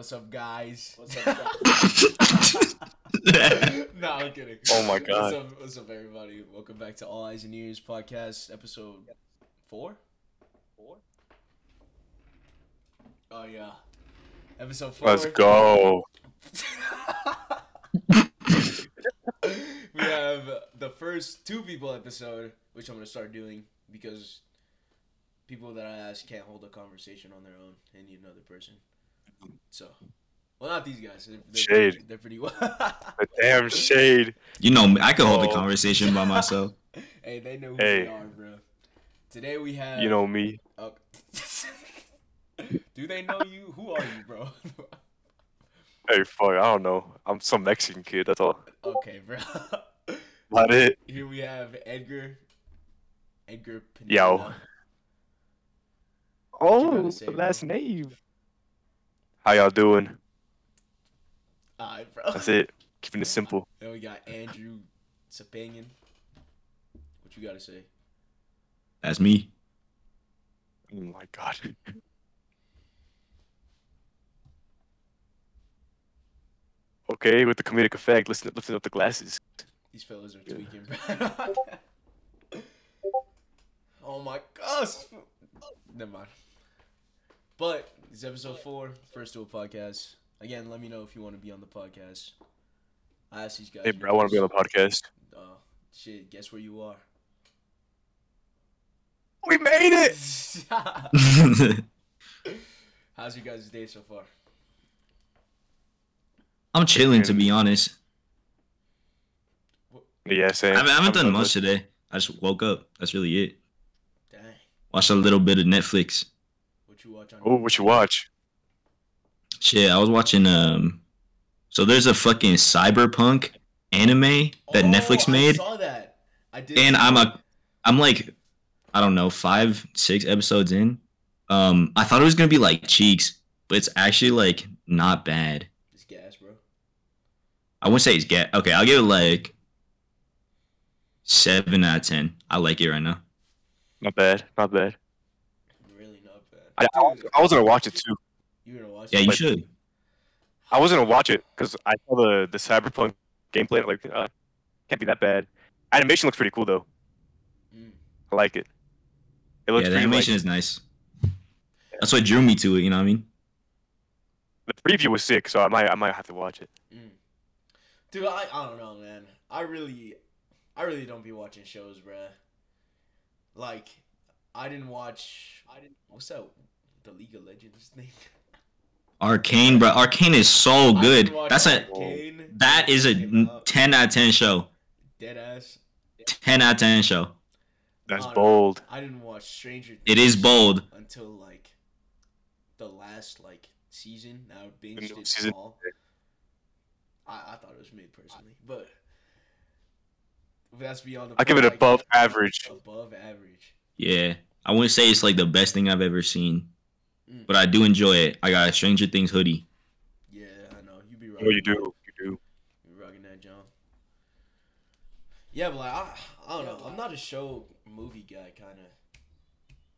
What's up, guys? What's up, guys? no, I'm kidding. Oh my God. What's up, what's up, everybody? Welcome back to All Eyes and Ears podcast, episode four. Four. Oh yeah, episode 4 Let's go. we have the first two people episode, which I'm gonna start doing because people that I ask can't hold a conversation on their own. They need another person. So, well, not these guys. They're, they're Shade. Pretty, they're pretty well. The damn shade. You know, I could hold the Oh. conversation by myself. hey, they know who Hey. they are, bro. Today we have. You know me. Oh. Do they know you? Who are you, bro? Hey, fuck. I don't know. I'm some Mexican kid. That's all. okay, bro. Not it. Here we have Edgar. Edgar Pineda. Yo. Oh, say, the bro? last name. How y'all doing? Alright, bro. That's it. Keeping it simple. Then we got Andrew Sapanian. What you gotta say? That's me. Oh my god. Okay, with the comedic effect, listen, lifting up the glasses. These fellas are tweaking, bro. oh my gosh. Never mind. But it's episode four, first to a podcast. Again, let me know if you want to be on the podcast. I asked these guys. Hey, bro, I want to be on the podcast. Uh, shit, guess where you are? We made it. How's your guys' day so far? I'm chilling, to be honest. Yeah, same. I haven't, I haven't done much today. I just woke up. That's really it. Dang. Watched a little bit of Netflix. What you watch on? Oh, what you watch? Shit, I was watching. Um, so there's a fucking cyberpunk anime that Netflix Oh, made, I saw that. I did. and I'm a, I'm like, I don't know, five, six episodes in. Um, I thought it was gonna be like Cheeks, but it's actually like not bad. It's gas, bro. I wouldn't say it's gas. Okay, I'll give it like seven out of ten. I like it right now. Not bad. Not bad. Really not bad. I, I, was, Dude, I was gonna watch it too. You gonna watch? Yeah, it? you should. I was gonna watch it because I saw the the cyberpunk gameplay. Like, uh, can't be that bad. Animation looks pretty cool though. Mm. I like it. It looks Yeah, the animation like, is nice. That's what drew me to it. You know what I mean? the preview was sick, so I might I might have to watch it. Mm. Dude, I, I don't know, man. I really, I really don't be watching shows, bruh. Like, I didn't watch. I didn't. What's that? The League of Legends thing. Arcane, bro. Arcane is so good. That's a Arcane. that is a ten out of ten show. dead ass. Ten out of ten show. That's bold. I didn't watch Stranger. It is bold. until like the last like season. Now I binged it season. all. I, I thought it was mid personally, but that's beyond the. I give it point, like, above average. Above average. Yeah, I wouldn't say it's like the best thing I've ever seen, Mm. but I do enjoy it. I got a Stranger Things hoodie. Yeah, I know you be right. Oh, you do. You do. You rocking that, John. Yeah, but like I, I don't know. I'm not a show movie guy, kind of.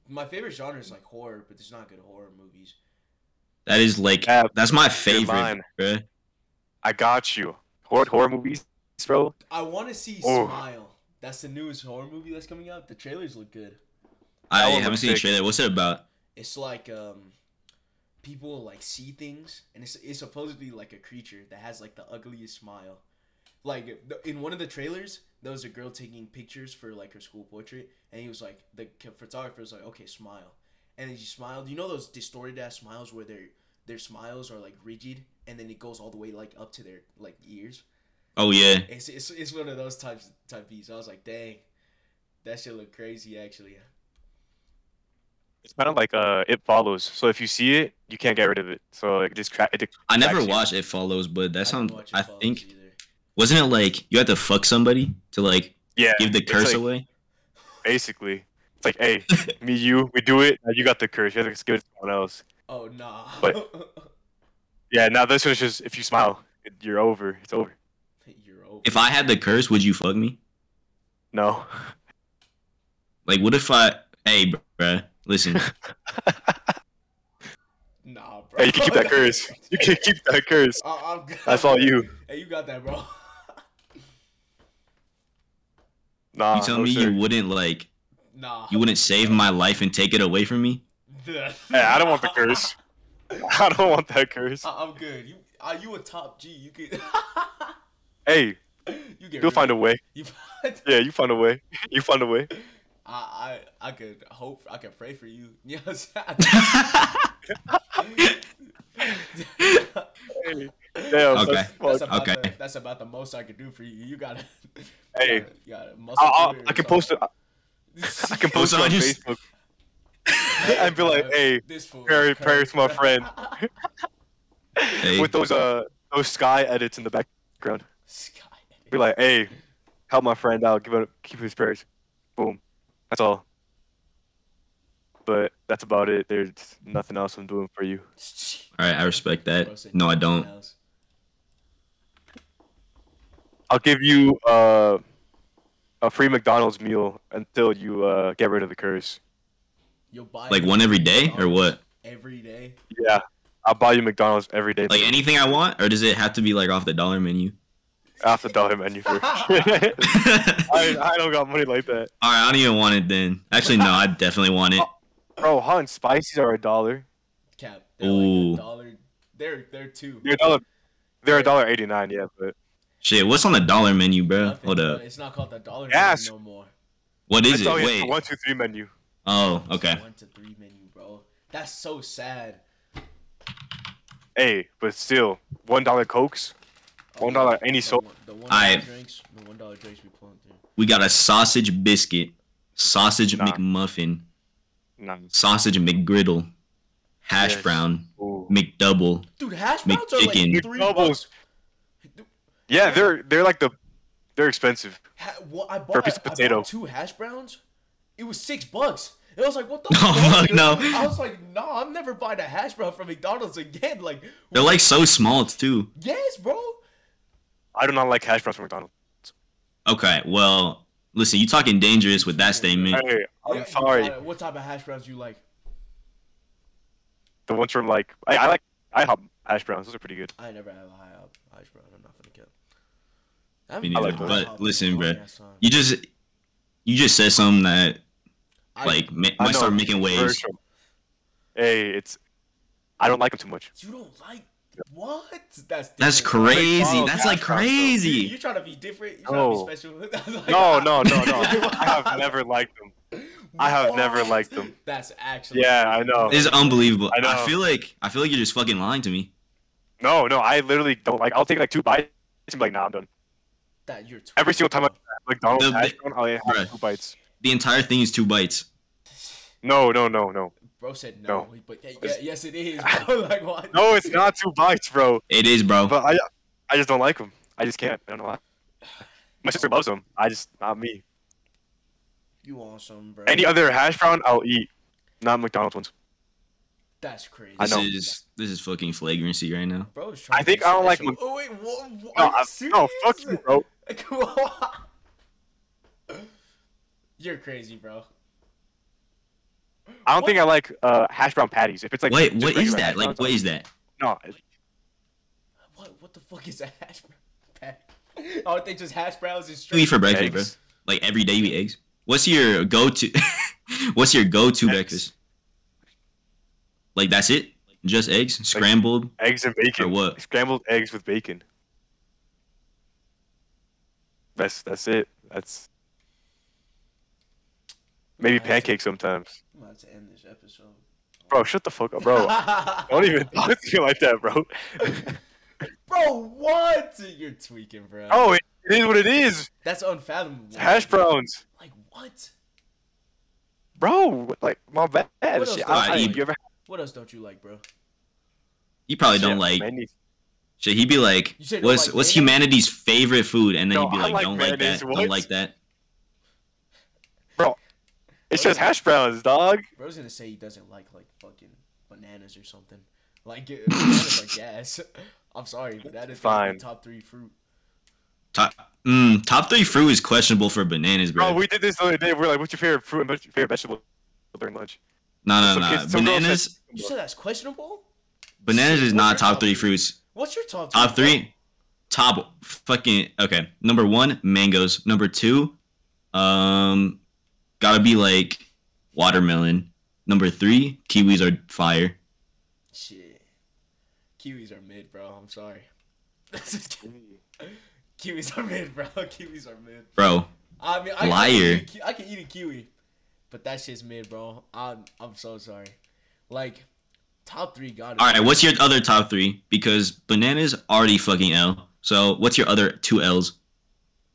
My favorite genre is like horror, but there's not good horror movies. That is like Yeah, that's my favorite, bro. I got you. Horror horror movies, bro. I want to see Oh. Smile. That's the newest horror movie that's coming out. The trailers look good. I That haven't seen the sick. trailer. What's it about? It's like um, people like see things, and it's it's supposedly like a creature that has like the ugliest smile. Like in one of the trailers, there was a girl taking pictures for like her school portrait, and he was like, the photographer was like, okay, smile, and then she smiled. You know those distorted ass smiles where their their smiles are like rigid, and then it goes all the way like up to their like ears. Oh yeah, It's it's, it's one of those types type beats. I was like, dang, that shit look crazy actually. It's kind of like uh, it follows. So if you see it, you can't get rid of it. So like just crack. It I never tracks you. watched It Follows, but that I sounds. watch It I think either. wasn't it like you had to fuck somebody to like Yeah. give the curse like- away? Basically, it's like, hey, me, you, we do it. You got the curse. You have to give it to someone else. Oh nah. But- Yeah. Now this one's just if you smile, it, you're over. It's over. You're over. If I had the curse, would you fuck me? No. Like, what if I? Hey, bruh, listen. Nah, bro. Hey, you can keep that curse. You can keep that curse. I- I'm good. That's all you. Hey, you got that, bro. Nah. You tell no me sir. you wouldn't like Nah. you wouldn't save my life and take it away from me? Hey, I don't want the curse. I don't want that curse. I- I'm good. You are you a top G? You could. Hey, you get. you'll find a way. You. find... Yeah, you find a way. You find a way. I, I I could hope I could pray for you. You know what I'm saying? Hey, damn. Okay. That's, That's about Okay. the, that's about the most I could do for you. You gotta. Hey, you gotta, you gotta I, I, I can post it. I can post it on on your s- Facebook and be like, "Hey, This fool prayer- is prayers to my friend." Hey, with those uh those sky edits in the background. Sky. Be like, "Hey, help my friend out. Give it, keep his prayers." Boom. That's all. But that's about it. There's nothing else I'm doing for you. all right, I respect that. No, I don't. I'll give you uh a free McDonald's meal until you uh get rid of the curse. You'll buy Like one every day or what? Every day. Yeah, I'll buy you McDonald's every day. Like anything I want, or does it have to be like off the dollar menu? Off the dollar menu first. All I, I don't got money like that. right, I don't even want it then. Actually, no, I definitely want it. Bro, hot and spices are a dollar. Cap. They're Ooh. like a dollar. They're they're two. They're a dollar. They're a dollar eighty nine. Yeah, but Shit, what's on the dollar menu, bro? Nothing, Hold up. It's not called the dollar Yes. menu no more. What is it's it? Wait. one two three menu. Oh, okay. One to three menu, bro. That's so sad. Hey, but still, one dollar cokes. One dollar any The soda. The one Aight. drinks. The one dollar drinks we pulling through. We got a sausage biscuit, sausage Nah. McMuffin, Nah. sausage McGriddle, hash Yes. brown, Ooh. McDouble. Dude, hash browns are like McChicken. three McDoubles. bucks. Yeah, they're they're like the they're expensive. Ha- what, I bought, For a piece of I- I potato. bought two hash browns. It was six bucks. And I was like, what the Oh, fuck? fuck no. I was like, no, I'm never buying a hash brown from McDonald's again. Like, They're like so small too. yes, bro. I do not like hash browns from McDonald's. Okay, well, listen, you talking dangerous with that statement. Hey, I'm Yeah, sorry. Uh, what type of hash browns do you like? The ones from like I, I like IHOP hash browns. Those are pretty good. I never have a IHOP hash brown. I'm not gonna kill. Me I neither, haven't but had IHOP listen, in a bro. You just, you just said something that I- like ma- might start making waves. Hey, it's I don't like them too much. You don't like what? That's That's different. crazy. McDonald's That's like hash browns. You, crazy. you trying to be different? You trying No. to be special? Like, No, no, no, no. I have never liked them. I have never liked them. That's actually Yeah, I know. It's unbelievable. I I, feel like I feel like you're just fucking lying to me. No, no, I literally don't like. I'll take like two bites and be like, nah, I'm done. that you're Every single time I McDonald's The- hash brown, I'll have Bruh. two bites. The entire thing is two bites. No, no, no, no. Bro said no, No. but yeah, yeah, yes it is. Bro. like what? No, it's not two bites, bro. It is, bro. But I, I just don't like them. I just can't. I don't know why. My sister loves them. I just not me. You want some, bro? Any other hash brown, I'll eat. Not McDonald's ones. That's crazy. I this know. is this is fucking flagrancy right now. Bro, is trying I think be I don't like special. Mc- Oh wait, what? what No, are you I, no, fuck you, bro. You're crazy, bro. I don't What? think I like uh, hash brown patties. If it's like Wait, just what is regular that? hash Like, browns, what that? No, What? What the fuck is a hash brown? patty? Aren't they just hash browns and What do straight? you eat for breakfast, eggs. bro? Like every day you eat eggs. What's your go-to? What's your go-to Eggs. breakfast? Like that's it? Just eggs, scrambled. Eggs and bacon. Or what? Scrambled eggs with bacon. That's that's it. That's maybe Alright, so- pancakes sometimes. I'm about to end this episode. Bro, shut the fuck up, bro. Don't even talk to me like that, bro. bro, what? You're tweaking, bro. oh, it, it is what it is. that's unfathomable. It's hash browns, Like what? bro. Like my bad. else Shit, do I, I I, you ever What else don't you like, bro? You probably Shit, don't like. many- Shit, he'd be like, You said you don't "What's like what's mayonnaise? humanity's favorite food?" And then No, he'd be like, like "Don't like that. what? Don't like that." It's just hash browns, dog. Bro's gonna say he doesn't like like fucking bananas or something. Like bananas are gas. I'm sorry, but that is Fine. top three fruit. Top, mm, top three fruit is questionable for bananas, bro. Bro, we did this the other day. We're like, "What's your favorite fruit and what's your favorite vegetable during lunch?" no, no, some no. kids- some girls Bananas. You said that's questionable? bananas Shit, is what's not top top three three? fruits. What's your top Top three, top fucking okay. Number one, mangoes. Number two, um, gotta be like watermelon. Number three, kiwis are fire. Shit. Kiwis are mid, bro. I'm sorry. Kiwis are mid, bro. Kiwis are mid. Bro, I mean, I Liar. Can eat a, ki- I can eat a kiwi, but that shit's mid, bro. I'm I'm so sorry. Like, top three got it. all right. What's your other top three? Because bananas already fucking L. So what's your other two L's?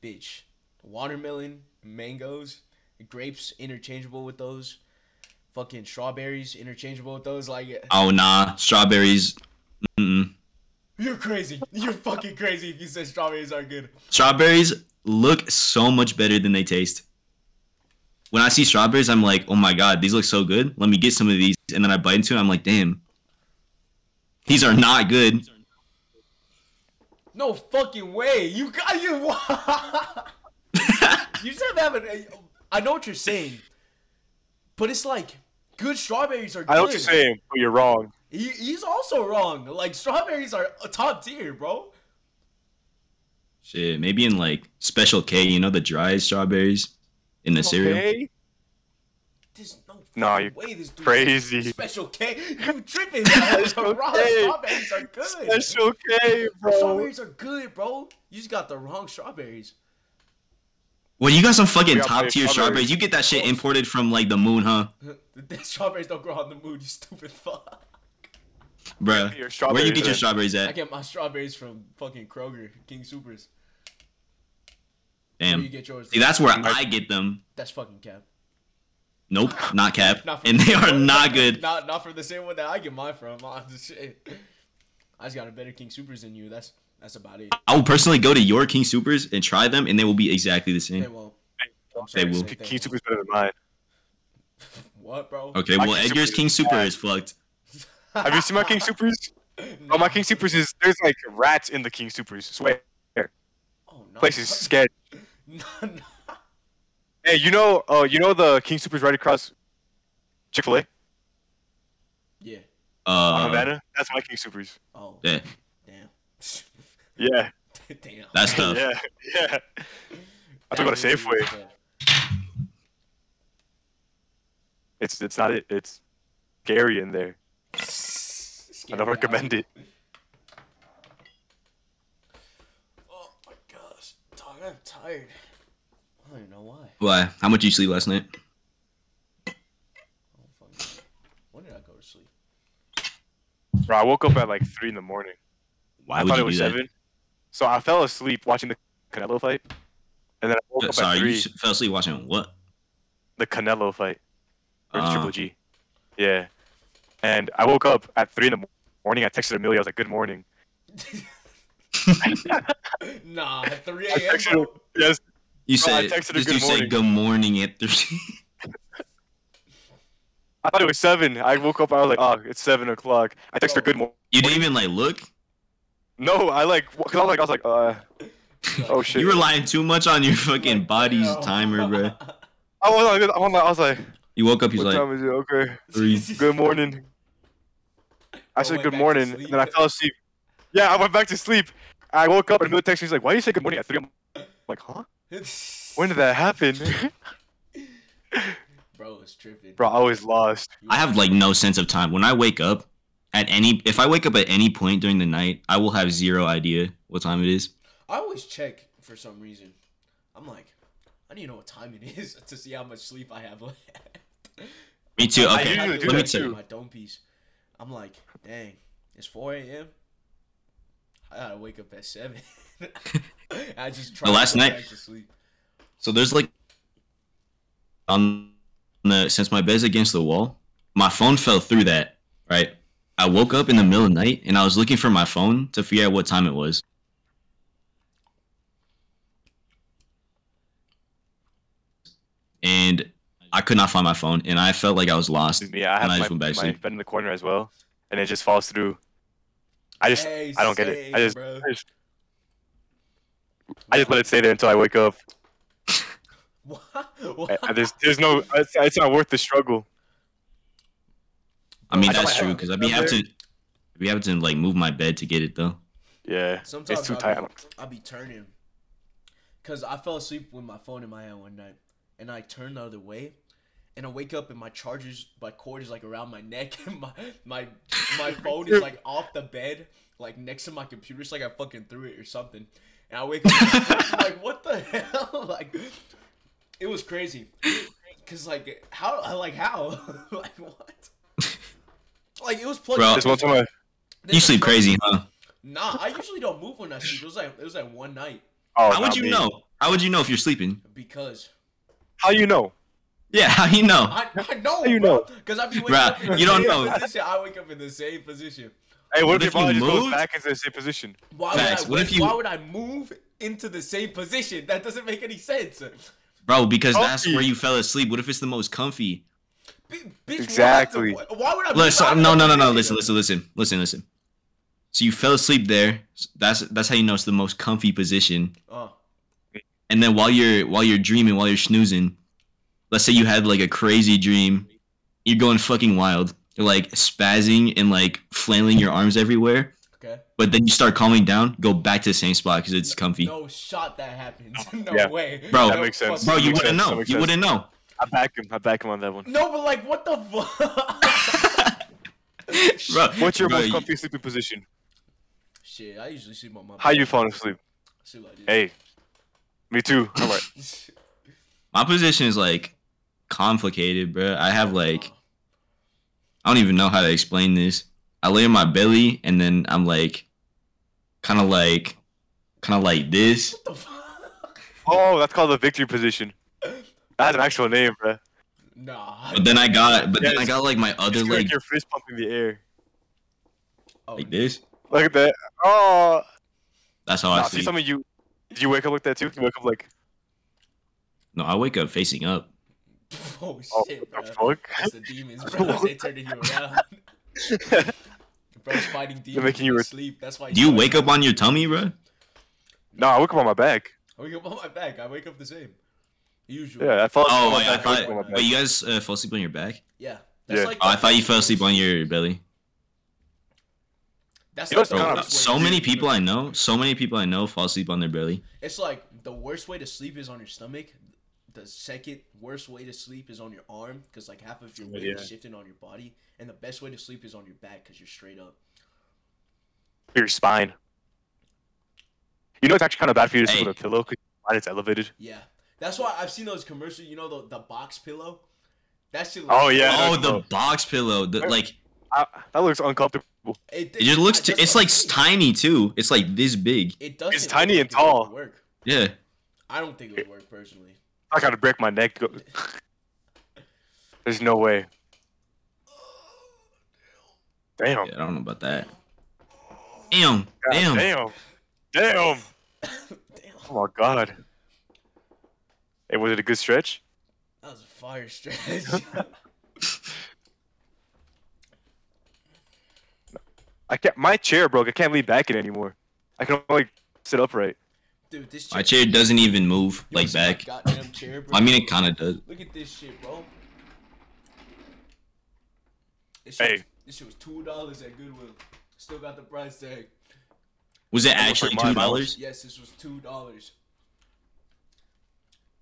bitch? Watermelon, mangoes, grapes interchangeable with those. Fucking strawberries interchangeable with those. Like, Oh nah, strawberries. Mm-mm. you're crazy. You're fucking crazy if you said strawberries are good. Strawberries look so much better than they taste. When I see strawberries, I'm like, oh my god, these look so good. Let me get some of these. And then I bite into it, I'm like, damn. These are not good. No fucking way. You got you. you said have an. I know what you're saying, but it's like good strawberries are. Good. I know what you're saying, but you're wrong. He, he's also wrong. Like strawberries are a top tier, bro. Shit, maybe in like Special K, you know the dry strawberries in the cereal. Okay. There's no Nah, you're way this dude crazy. Special K. You tripping? man. Special raw K. strawberries are good. Special K, bro. Strawberries are good, bro. You just got the wrong strawberries. Well, you got some fucking top tier strawberries. strawberries. You get that shit imported from like the moon, huh? the strawberries don't grow on the moon. You stupid fuck. Bruh. Your Where you get your strawberries at? I at? get my strawberries from fucking Kroger, King Supers. Where you Damn. get yours? See, that's where I get them. That's fucking cap. Nope, not cap. Not And they are not good. Not not from the same one that I get mine from. Oh, shit. I just got a better King Supers than you. That's that's about it. I will personally go to your King Supers and try them, and they will be exactly the same. They I'm sorry to will. say, they King won't. Super's better than mine. What, bro? Okay, My well, King Edgar's Super King is Super is fucked. Have you seen my King Supers? Oh, my King Supers is there's like rats in the King Supers. Swear, Oh no. place is sketch. no, no. Hey, you know, uh, you know the King Supers right across Chick Fil A Yeah. on Uh, Havana? That's my King Supers. Oh. yeah, Damn. Yeah, Damn. that's tough. yeah, yeah. I have to a to That really is Safeway. It's it's not it. It's scary in there. I don't recommend alley. it. Oh my gosh, dog, I'm tired. I don't even know why. Why? How much did you sleep last night? Oh, I don't fucking know. When did I go to sleep? Bro, I woke up at like three in the morning. Why I would thought you it was do that? seven. So I fell asleep watching the Canelo fight, and then I woke up Sorry, at you three. s- fell asleep watching what? The Canelo fight versus Uh, Triple G. Yeah, and I woke up at three in the morning. I texted Amelia. I was like, "Good morning." nah, at 3 I a.m. texted her. Yes, You Bro, I said texted her this good dude said morning. good morning at three. I thought it was seven. I woke up. I was like, "Oh, it's seven o'clock." I texted her, "Good morning." you didn't even like look. No, I like, cause I was like, I was like, uh, oh shit. You relying too much on your fucking body's timer, bro. I was like, I was like, I was like You woke up, he's what like, time is it? Okay. three. Good morning. I said went good morning, and then I fell asleep. Yeah, I went back to sleep. I woke up and the text me. He's like, "Why do you say good morning at 3 I'm like, "Huh? When did that happen?" Bro, it's tripping. Bro, I was lost. I have like no sense of time. When I wake up, at any if I wake up at any point during the night, I will have zero idea what time it is. I always check for some reason. I'm like, I need to know what time it is to see how much sleep I have left. Me too. I Okay, usually let do me that tell too. you. My dome piece. I'm like, dang, it's 4 a.m. I gotta wake up at seven. I just try The to last night- back to sleep. So there's like on the since my bed's against the wall, my phone fell through that. Right. I woke up in the middle of the night and I was looking for my phone to figure out what time it was. And I could not find my phone, and I felt like I was lost. Yeah, I have And I my, just went back my sleep. bed in the corner as well, and it just falls through. I just, Hey, I don't get it. I just, bro. I just, I just let it stay there until I wake up. What? What? I- there's, there's no, it's, it's not worth the struggle. I mean, I that's true because I'd be have to We have to like move my bed to get it though. Yeah, Sometimes it's too I'll tight. Be, I'll be turning, cause I fell asleep with my phone in my hand one night, and I turned the other way, and I wake up and my charger's my cord is like around my neck, and my my my phone is like off the bed, like next to my computer. It's like I fucking threw it or something, and I wake up I'm like, what the hell? Like, it was crazy, cause like how like how like what? Like it was plugged. Bro. in. This one time, I, You sleep crazy, huh? Nah, I usually don't move when I sleep. It was like it was like one night oh, How would you me. know? How would you know if you're sleeping? because How you know? Yeah, how you know? I, I know you know? because I be waking Bruh, up in you don't know. position. I wake up in the same position. Hey, what, What if if your body you just goes back into the same position? Why Facts. would I? What if you- Why would I move into the same position? That doesn't make any sense. Bro, because that's where you fell asleep. What if it's the most comfy? B- bitch, Exactly. Why, why would I? Listen, out no, no, no, no. Listen, listen, listen, listen, listen. So you fell asleep there. That's that's how you know it's the most comfy position. Oh, And then while you're while you're dreaming, while you're snoozing, let's say you had like a crazy dream, you're going fucking wild. You're like spazzing and like flailing your arms everywhere. okay. But then you start calming down, go back to the same spot because it's comfy. No shot that happens. no Yeah. way, Bro, That makes sense. Bro, you wouldn't sense, know. You sense. wouldn't know. I back him. I back him on that one. No, but like, what the fuck? Bro, What's your bro, most you- comfy sleeping position? Shit, I usually sleep on my. How you back. falling asleep? Sleep like this. Hey, me too. All right. My position is like complicated, bro. I have like I don't even know how to explain this. I lay on my belly and then I'm like kind of like kind of like this. What the fuck? Oh, that's called the victory position. That's an actual name, bro. Nah. But then I got but then I got like my other leg like your fist pumping the air. Oh, like this. Look at that. Oh, That's how nah, I see sleep. some of you. Did you wake up like that too? You wake up like, No, I wake up facing up. Oh oh, shit, what bro. the fuck? It's the demons, bro. they turning you around. Bro's fighting demons making you re- sleep. That's why. Do you wake up on your tummy, bro? no, I wake up on my back. I wake up on my back. I wake up the same. Usually. Yeah, I fall asleep Oh, on my wait, I back. I thought on my back. wait, you guys uh, fall asleep on your back? Yeah. That's Yeah. like Oh, I thought you fell asleep on your belly. That's like what's the kinda- Bro, worst way so many people I know, so many people I know fall asleep on their belly. It's like the worst way to sleep is on your stomach. The second worst way to sleep is on your arm because like half of your weight Yeah. is shifting on your body, and the best way to sleep is on your back because you're straight up. Your spine. You know it's actually kind of bad for you to sleep Hey. with a pillow because your spine is elevated. Yeah, that's why I've seen those commercials. You know the the box pillow. That shit. Oh, yeah, Oh, the dope. box pillow. The, like I, that looks uncomfortable. It, it just looks. I- T- that's it's like I'm tiny too. It's like this big. It doesn't. look tiny and tall. Work. Yeah. I don't think it would work personally. I gotta break my neck. There's no way. Damn. yeah. I don't know about that. Damn. God Damn. Damn. Damn. Damn, Oh my god. Hey, was it a good stretch? that was a fire stretch. I can't. My chair broke. I can't lean back in anymore. I can only sit upright. Dude, this My chair doesn't even move You like back. Goddamn chair, bro. I mean, it kind of does. Look at this shit, bro. This shit, Hey. this shit was two dollars at Goodwill. Still got the price tag. Was it actually two dollars? Yes, this was two dollars.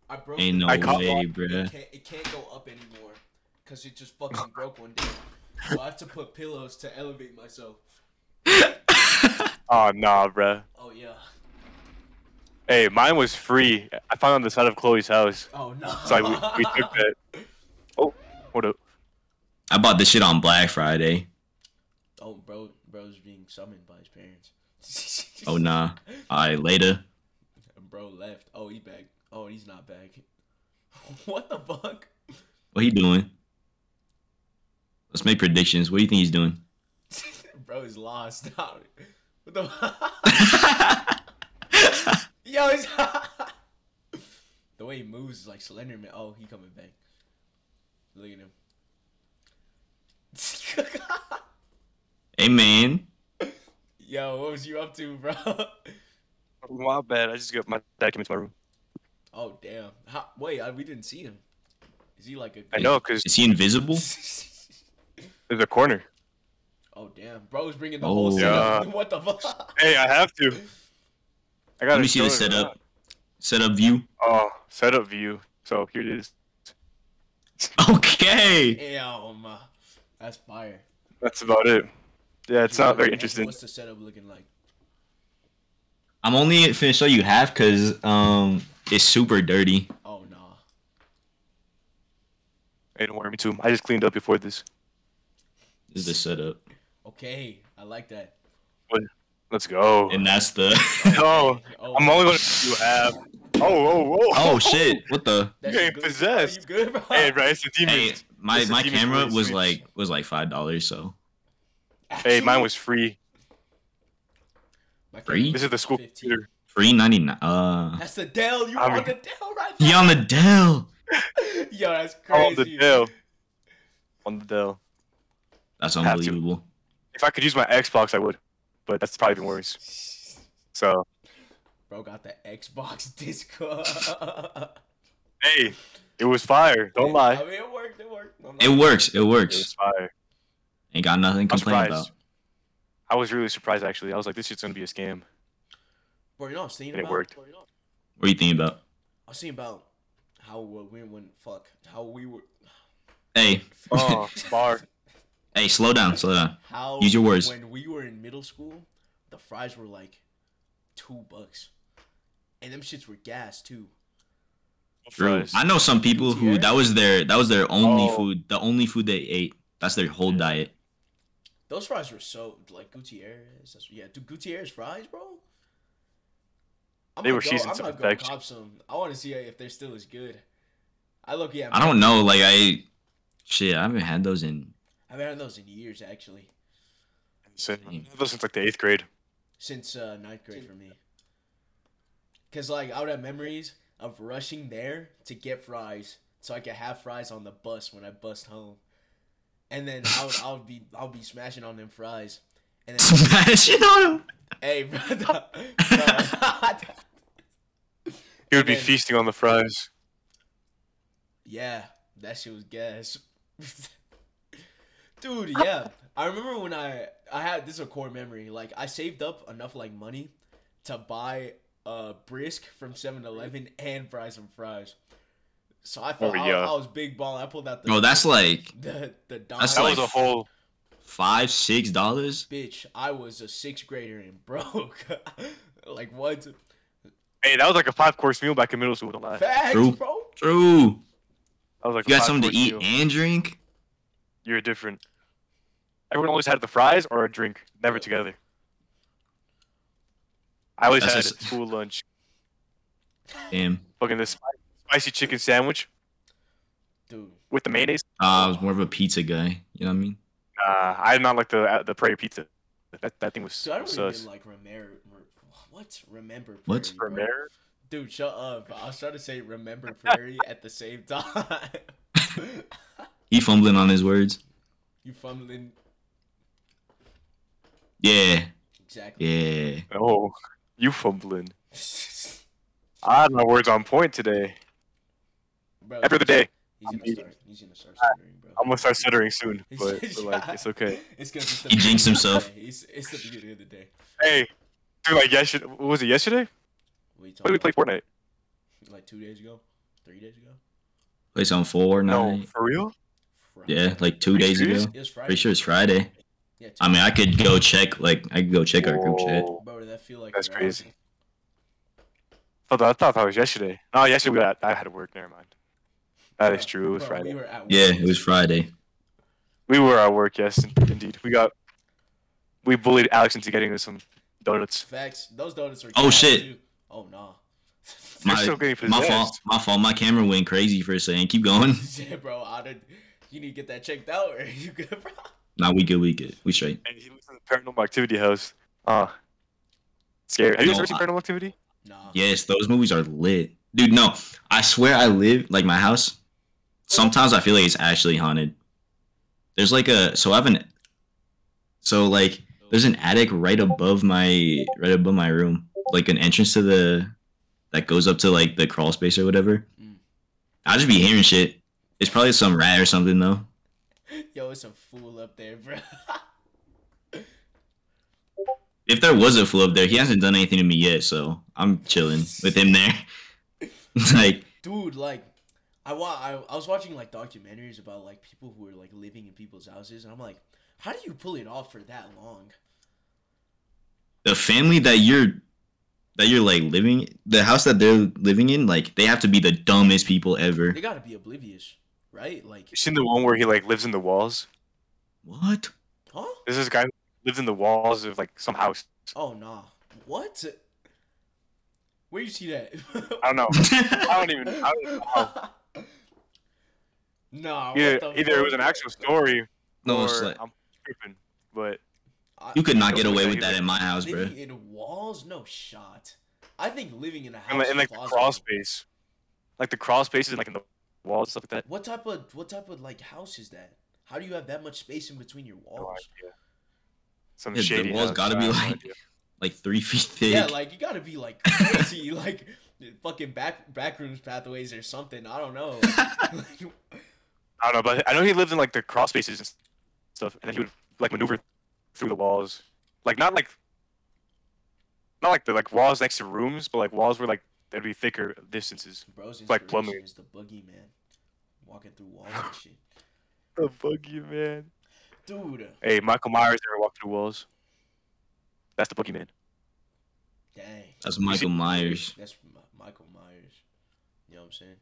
I broke. Ain't it. no I caught way, It bruh. can't, it can't go up anymore, cause it just fucking broke one day. So I have to put pillows to elevate myself. Oh nah, bro. Oh yeah. Hey, mine was free. I found it on the side of Chloe's house. Oh no. So I, we, we took that. Oh, what up. I bought this shit on Black Friday. Oh, bro, bro's being summoned by his parents. Oh nah. Alright, later. Bro left. Oh, he back. Oh, he's not back. what the fuck? What he doing? Let's make predictions. What do you think he's doing? bro is lost. what the? Yo, he's the way he moves is like Slenderman. Oh, he coming back. Look at him. hey man. Yo, what was you up to, bro? My bad. I just got my dad came into my room. Oh damn. How, wait, I, we didn't see him. Is he like a? I know, cause Is he invisible? there's a corner. Oh damn, bro's bringing the Oh. whole setup. Yeah. What the fuck? Hey, I have to. I got Let me see the setup. Setup view. Oh, setup view. So here it is. Okay. Damn, uh, that's fire. That's about it. Yeah, it's not very interesting. What's the setup looking like? I'm only finna show you half because um it's super dirty. Oh nah. Hey, don't worry, me too. I just cleaned up before this. This is the setup, Okay, I like that. Let's go. and that's the. Oh, Oh, I'm only gonna you have. Oh, oh, oh. oh shit! What the? that you ain't possessed. Are you good, bro? Hey, bro, it's the demon. Hey, my It's my camera was dude. like was like five dollars. So Hey, mine was free. My Free? This is the school 15. computer. Free ninety nine. Uh, That's the Dell. You I'm- on the Dell right he now? on the Dell. Yo, that's I'm on the Dell. On the Dell. That's unbelievable. If I could use my Xbox, I would. But that's probably even worse. So, Bro got the Xbox Discord. hey, it was fire. Don't lie. I mean, it worked. It worked. I'm It works. It It was fire. Ain't got nothing to complain surprised. about. I was really surprised, actually. I was like, this shit's gonna be a scam. Bro, you know, what I was thinking And it about. worked. What are you thinking about? I was thinking about how uh, we went. Fuck. How we were. Hey, Oh, bar. hey, slow down, slow down. How Use your words. When we were in middle school, the fries were like two bucks, and them shits were gas too. True. Fries. I know some people who that was their that was their only Oh. food, the only food they ate. That's their whole diet. Those fries were so like Gutierrez. That's, yeah, dude, Gutierrez fries, bro. I'm They gonna were go, seasoned I'm to gonna go cop some. I want to see if they're still as good. I look, yeah. I don't know. Like I, shit, I haven't had those in. I haven't had those in years actually, Since, those since like the eighth grade. since uh, ninth grade for me. Cause like I would have memories of rushing there to get fries, so I could have fries on the bus when I bust home, and then I would I would be I would be smashing on them fries, and then Smash it on them. hey, brother, He would be feasting on the fries. Yeah, that shit was gas. Dude, yeah. I remember when I I had this is a core memory. Like I saved up enough like money to buy a brisk from 7-Eleven and fry some fries. So I felt Oh, I, yeah. I was big ball. I pulled out the Bro, that's like the the Don That's That like- was a whole. five, six dollars. bitch. I was a sixth grader and broke. like what? Hey, that was like a five course meal back in middle school. Don't lie. Facts, True. bro. True. That was like You got something to eat meal. and drink. You're different. Everyone always had the fries or a drink, never together. I always That's had just- school lunch. Damn. Fucking this spicy chicken sandwich Dude. with the mayonnaise. Uh, I was more of a pizza guy. You know what I mean? Uh, I did not like the uh, the prairie pizza. That that thing was Dude, I don't sus. even like remember. What? Remember? What? Prairie, bro. Premier? Dude, shut up. I was trying to say remember prairie at the same time. He fumbling on his words. you fumbling. Yeah. Exactly. Yeah. Oh, you fumbling. I had ah, my words on point today. bro, Every other day. He's I'm gonna start. He's gonna start stuttering, bro. I'm gonna start stuttering soon, but, but like it's okay. It's gonna be He jinxed beginning of the himself. It's, it's the beginning of the day. Hey, dude, like yesterday, what was it yesterday? What, When did we play Fortnite? Like two days ago, three days ago. Play some four No, for real? Oh, Yeah, like two days serious? ago. It was Friday. Pretty sure it's Friday. Yeah. I mean, I could go check. Like, I could go check our group chat. Whoa. Bro, did that feel like That's crazy. Oh, I thought, I thought that was yesterday. No, yesterday we had, I had to work. Never mind. That is Bro, true. It was bro, Friday. We were at Yeah, it was Friday. We were at work, yes, indeed. We got we bullied Alex into getting us some donuts. Facts. Those donuts are. Oh, shit. Too. Oh nah. My- My fault. My fault. My camera went crazy for a second. Keep going. yeah, bro. I did. You need to get that checked out. Or you good, bro? Nah, we good. We good. We straight. And he lives in the paranormal activity house. Uh scary. Have you No, ever seen paranormal activity? Nah. Yes, those movies are lit, dude. No, I swear I live like my house. Sometimes I feel like it's actually haunted. There's like a so I have an so like there's an attic right above my right above my room, like an entrance to the that goes up to like the crawl space or whatever. Mm. I just be hearing shit. It's probably some rat or something though. Yo, it's a fool up there, bro. If there was a fool up there, he hasn't done anything to me yet, so I'm chilling with him there. like, dude like I, wa- I I was watching like documentaries about like people who are like living in people's houses and I'm like how do you pull it off for that long the family that you're that you're like living the house that they're living in, like they have to be the dumbest people ever. they gotta be oblivious right like You seen the one where he like lives in the walls? What? huh There's this guy who lives in the walls of like some house. oh nah what where you see that I don't know. I don't even. I don't even know. nah Either, either it was an actual story, No, or it's like- I'm tripping. But I- You could not get away with that that. in my house, bro. living in walls no shot I think living in a house in, like- in like the crawl space, like the crawl spaces, like in the walls, stuff like that. what type of what type of like house is that how do you have that much space in between your walls idea. Some Yeah, the walls house, gotta be have no like- Like three feet thick. Yeah, like you gotta be like crazy, like fucking back back rooms pathways or something. I don't know. I don't know, but I know he lived in like the crawl spaces and stuff, and then he would like maneuver through the walls, like not like not like the like walls next to rooms, but like walls where like there'd be thicker distances. Bro's Like inspiration plumbing. is the boogeyman, walking through walls and shit. The boogie man. Dude, Hey, Michael Myers never walked through walls. That's the boogeyman. dang, That's Michael Myers. that's M- Michael Myers. You know what I'm saying?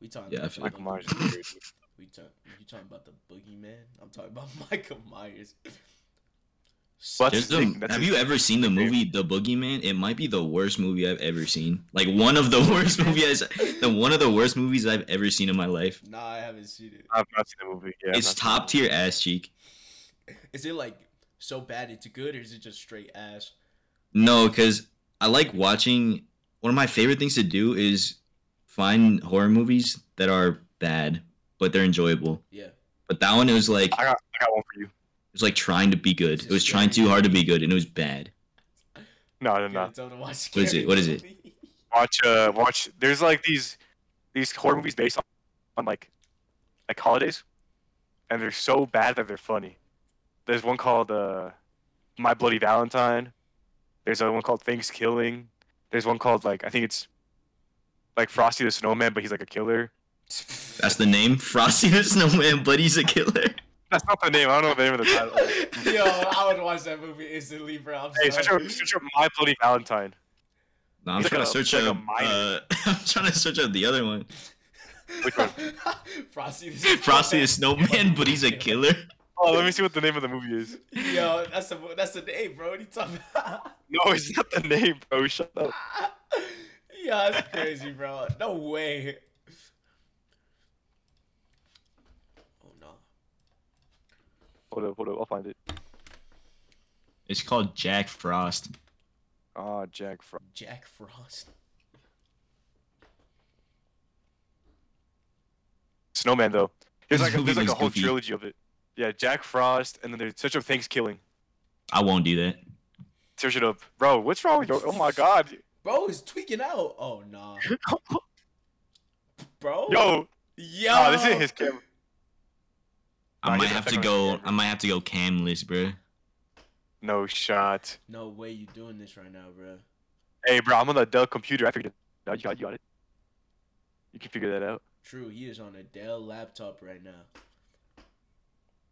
We talking. Yeah, I about feel the Michael Myers. boogeyman. is weird. We talk, you talking about the boogeyman? I'm talking about Michael Myers. But- There's That's a- his- that's have you ever seen the movie The Boogeyman? It might be the worst movie I've ever seen. Like one of the worst movies, the one of the worst movies I've ever seen in my life. Nah, I haven't seen it. I've not seen the movie. Yeah, it's top the movie. tier ass cheek. Is it like so bad it's good, or is it just straight ass? No, because I like watching. One of my favorite things to do is find horror movies that are bad, but they're enjoyable. Yeah. But that one, it was like I got, I got one for you. it was like trying to be good. It it was trying too hard to be good, and it was bad. No, I You're no. gonna tell them to watch What is it? What is it? Watch, uh, watch. There's like these, these horror movies based on, on like, like holidays, and they're so bad that they're funny. There's one called uh, My Bloody Valentine. There's another one called Thanksgiving. There's one called like I think it's, like Frosty the Snowman, but he's like a killer. That's the name, Frosty the Snowman, but he's a killer. That's not the name. I don't know the name of the title. Yo, I would watch that movie instantly, bro. I'm hey, search sorry. up, search up My Bloody Valentine. No, I'm He's trying like to a- search like a up. minor. Uh, I'm trying to search up the other one, Which one? Frosty the Frosty the Snowman, but he's a killer. Oh, let me see what the name of the movie is. Yo, that's the that's the name, bro. What are you talking about? No, it's not the name, bro. Shut up. yeah, that's crazy, bro. No way. Oh no. Hold up, hold up. I'll find it. It's called Jack Frost. Ah, Jack Frost. Jack Frost. Snowman though. There's like a, there's like a whole goofy. trilogy of it. Yeah, Jack Frost, and then there's such a Thanksgiving. I won't do that. Search it up, bro. What's wrong with you? Oh my god, Bro is tweaking out. Oh nah. Bro. yo, Yo. nah, this isn't his camera. I might have to go. I might have to go camless, bro. No shot. No way you're doing this right now, bro. Hey, bro, I'm on the Dell computer. I figured it out. You got, you got it. You can figure that out. True, he is on a Dell laptop right now.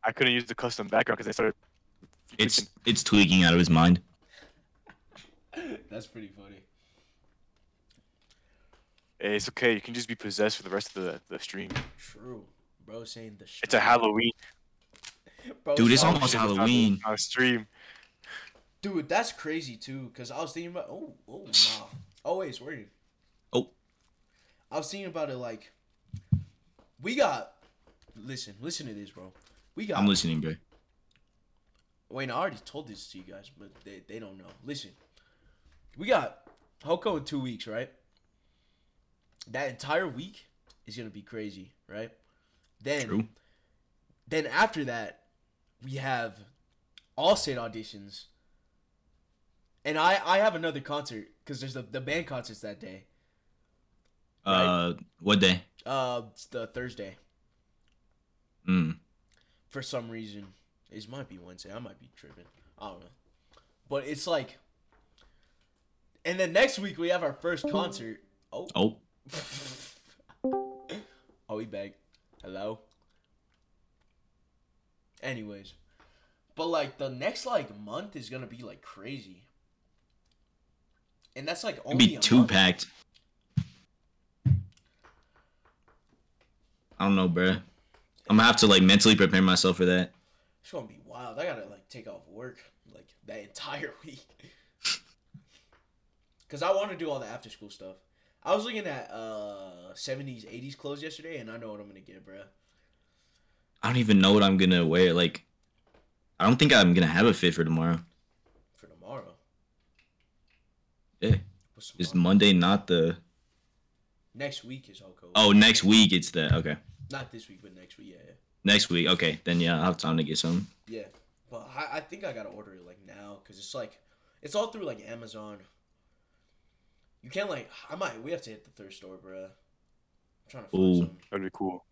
I couldn't use the custom background because I started. It's it's tweaking out of his mind. That's pretty funny. Hey, it's okay. You can just be possessed for the rest of the, the stream. True. Bro saying the shit. It's a Halloween Bro, Dude, it's stop. almost shit Halloween. on stream. Dude, that's crazy too. Cause I was thinking about oh oh nah. Oh wait, it's working. Oh. I was thinking about it like we got listen, listen to this, bro. We got I'm listening, bro. Wait, I already told this to you guys, but they, they don't know. Listen. We got Hoko in two weeks, right? That entire week is gonna be crazy, right? Then True. then after that, we have all state auditions. And I I have another concert because there's the the band concerts that day. Uh, what day? Uh, it's the Thursday Mm. for some reason. It might be Wednesday. I might be tripping. I don't know. But it's like, and then next week we have our first concert. Oh, Oh, oh, we back. Hello. Anyways, but like the next like month is gonna be like crazy, and that's like it'd only be a two month. packed. I don't know, bruh. I'm gonna have to like mentally prepare myself for that. It's gonna be wild. I gotta like take off work like that entire week. Cause I want to do all the after school stuff. I was looking at uh 70s, 80s clothes yesterday, and I know what I'm gonna get, bruh. I don't even know what I'm gonna wear. Like, I don't think I'm gonna have a fit for tomorrow. For tomorrow. Yeah. What's Is? Monday not the? Next week is all cool. Oh, next week it's the. Okay, Not this week, but next week. Yeah, yeah. next week. Okay, then yeah, I'll have time to get some. Yeah, but I, I think I gotta order it like now because it's like it's all through like Amazon. You can't like I might we have to hit the thrift store, bruh. I'm trying to find Ooh. some. That'd be cool.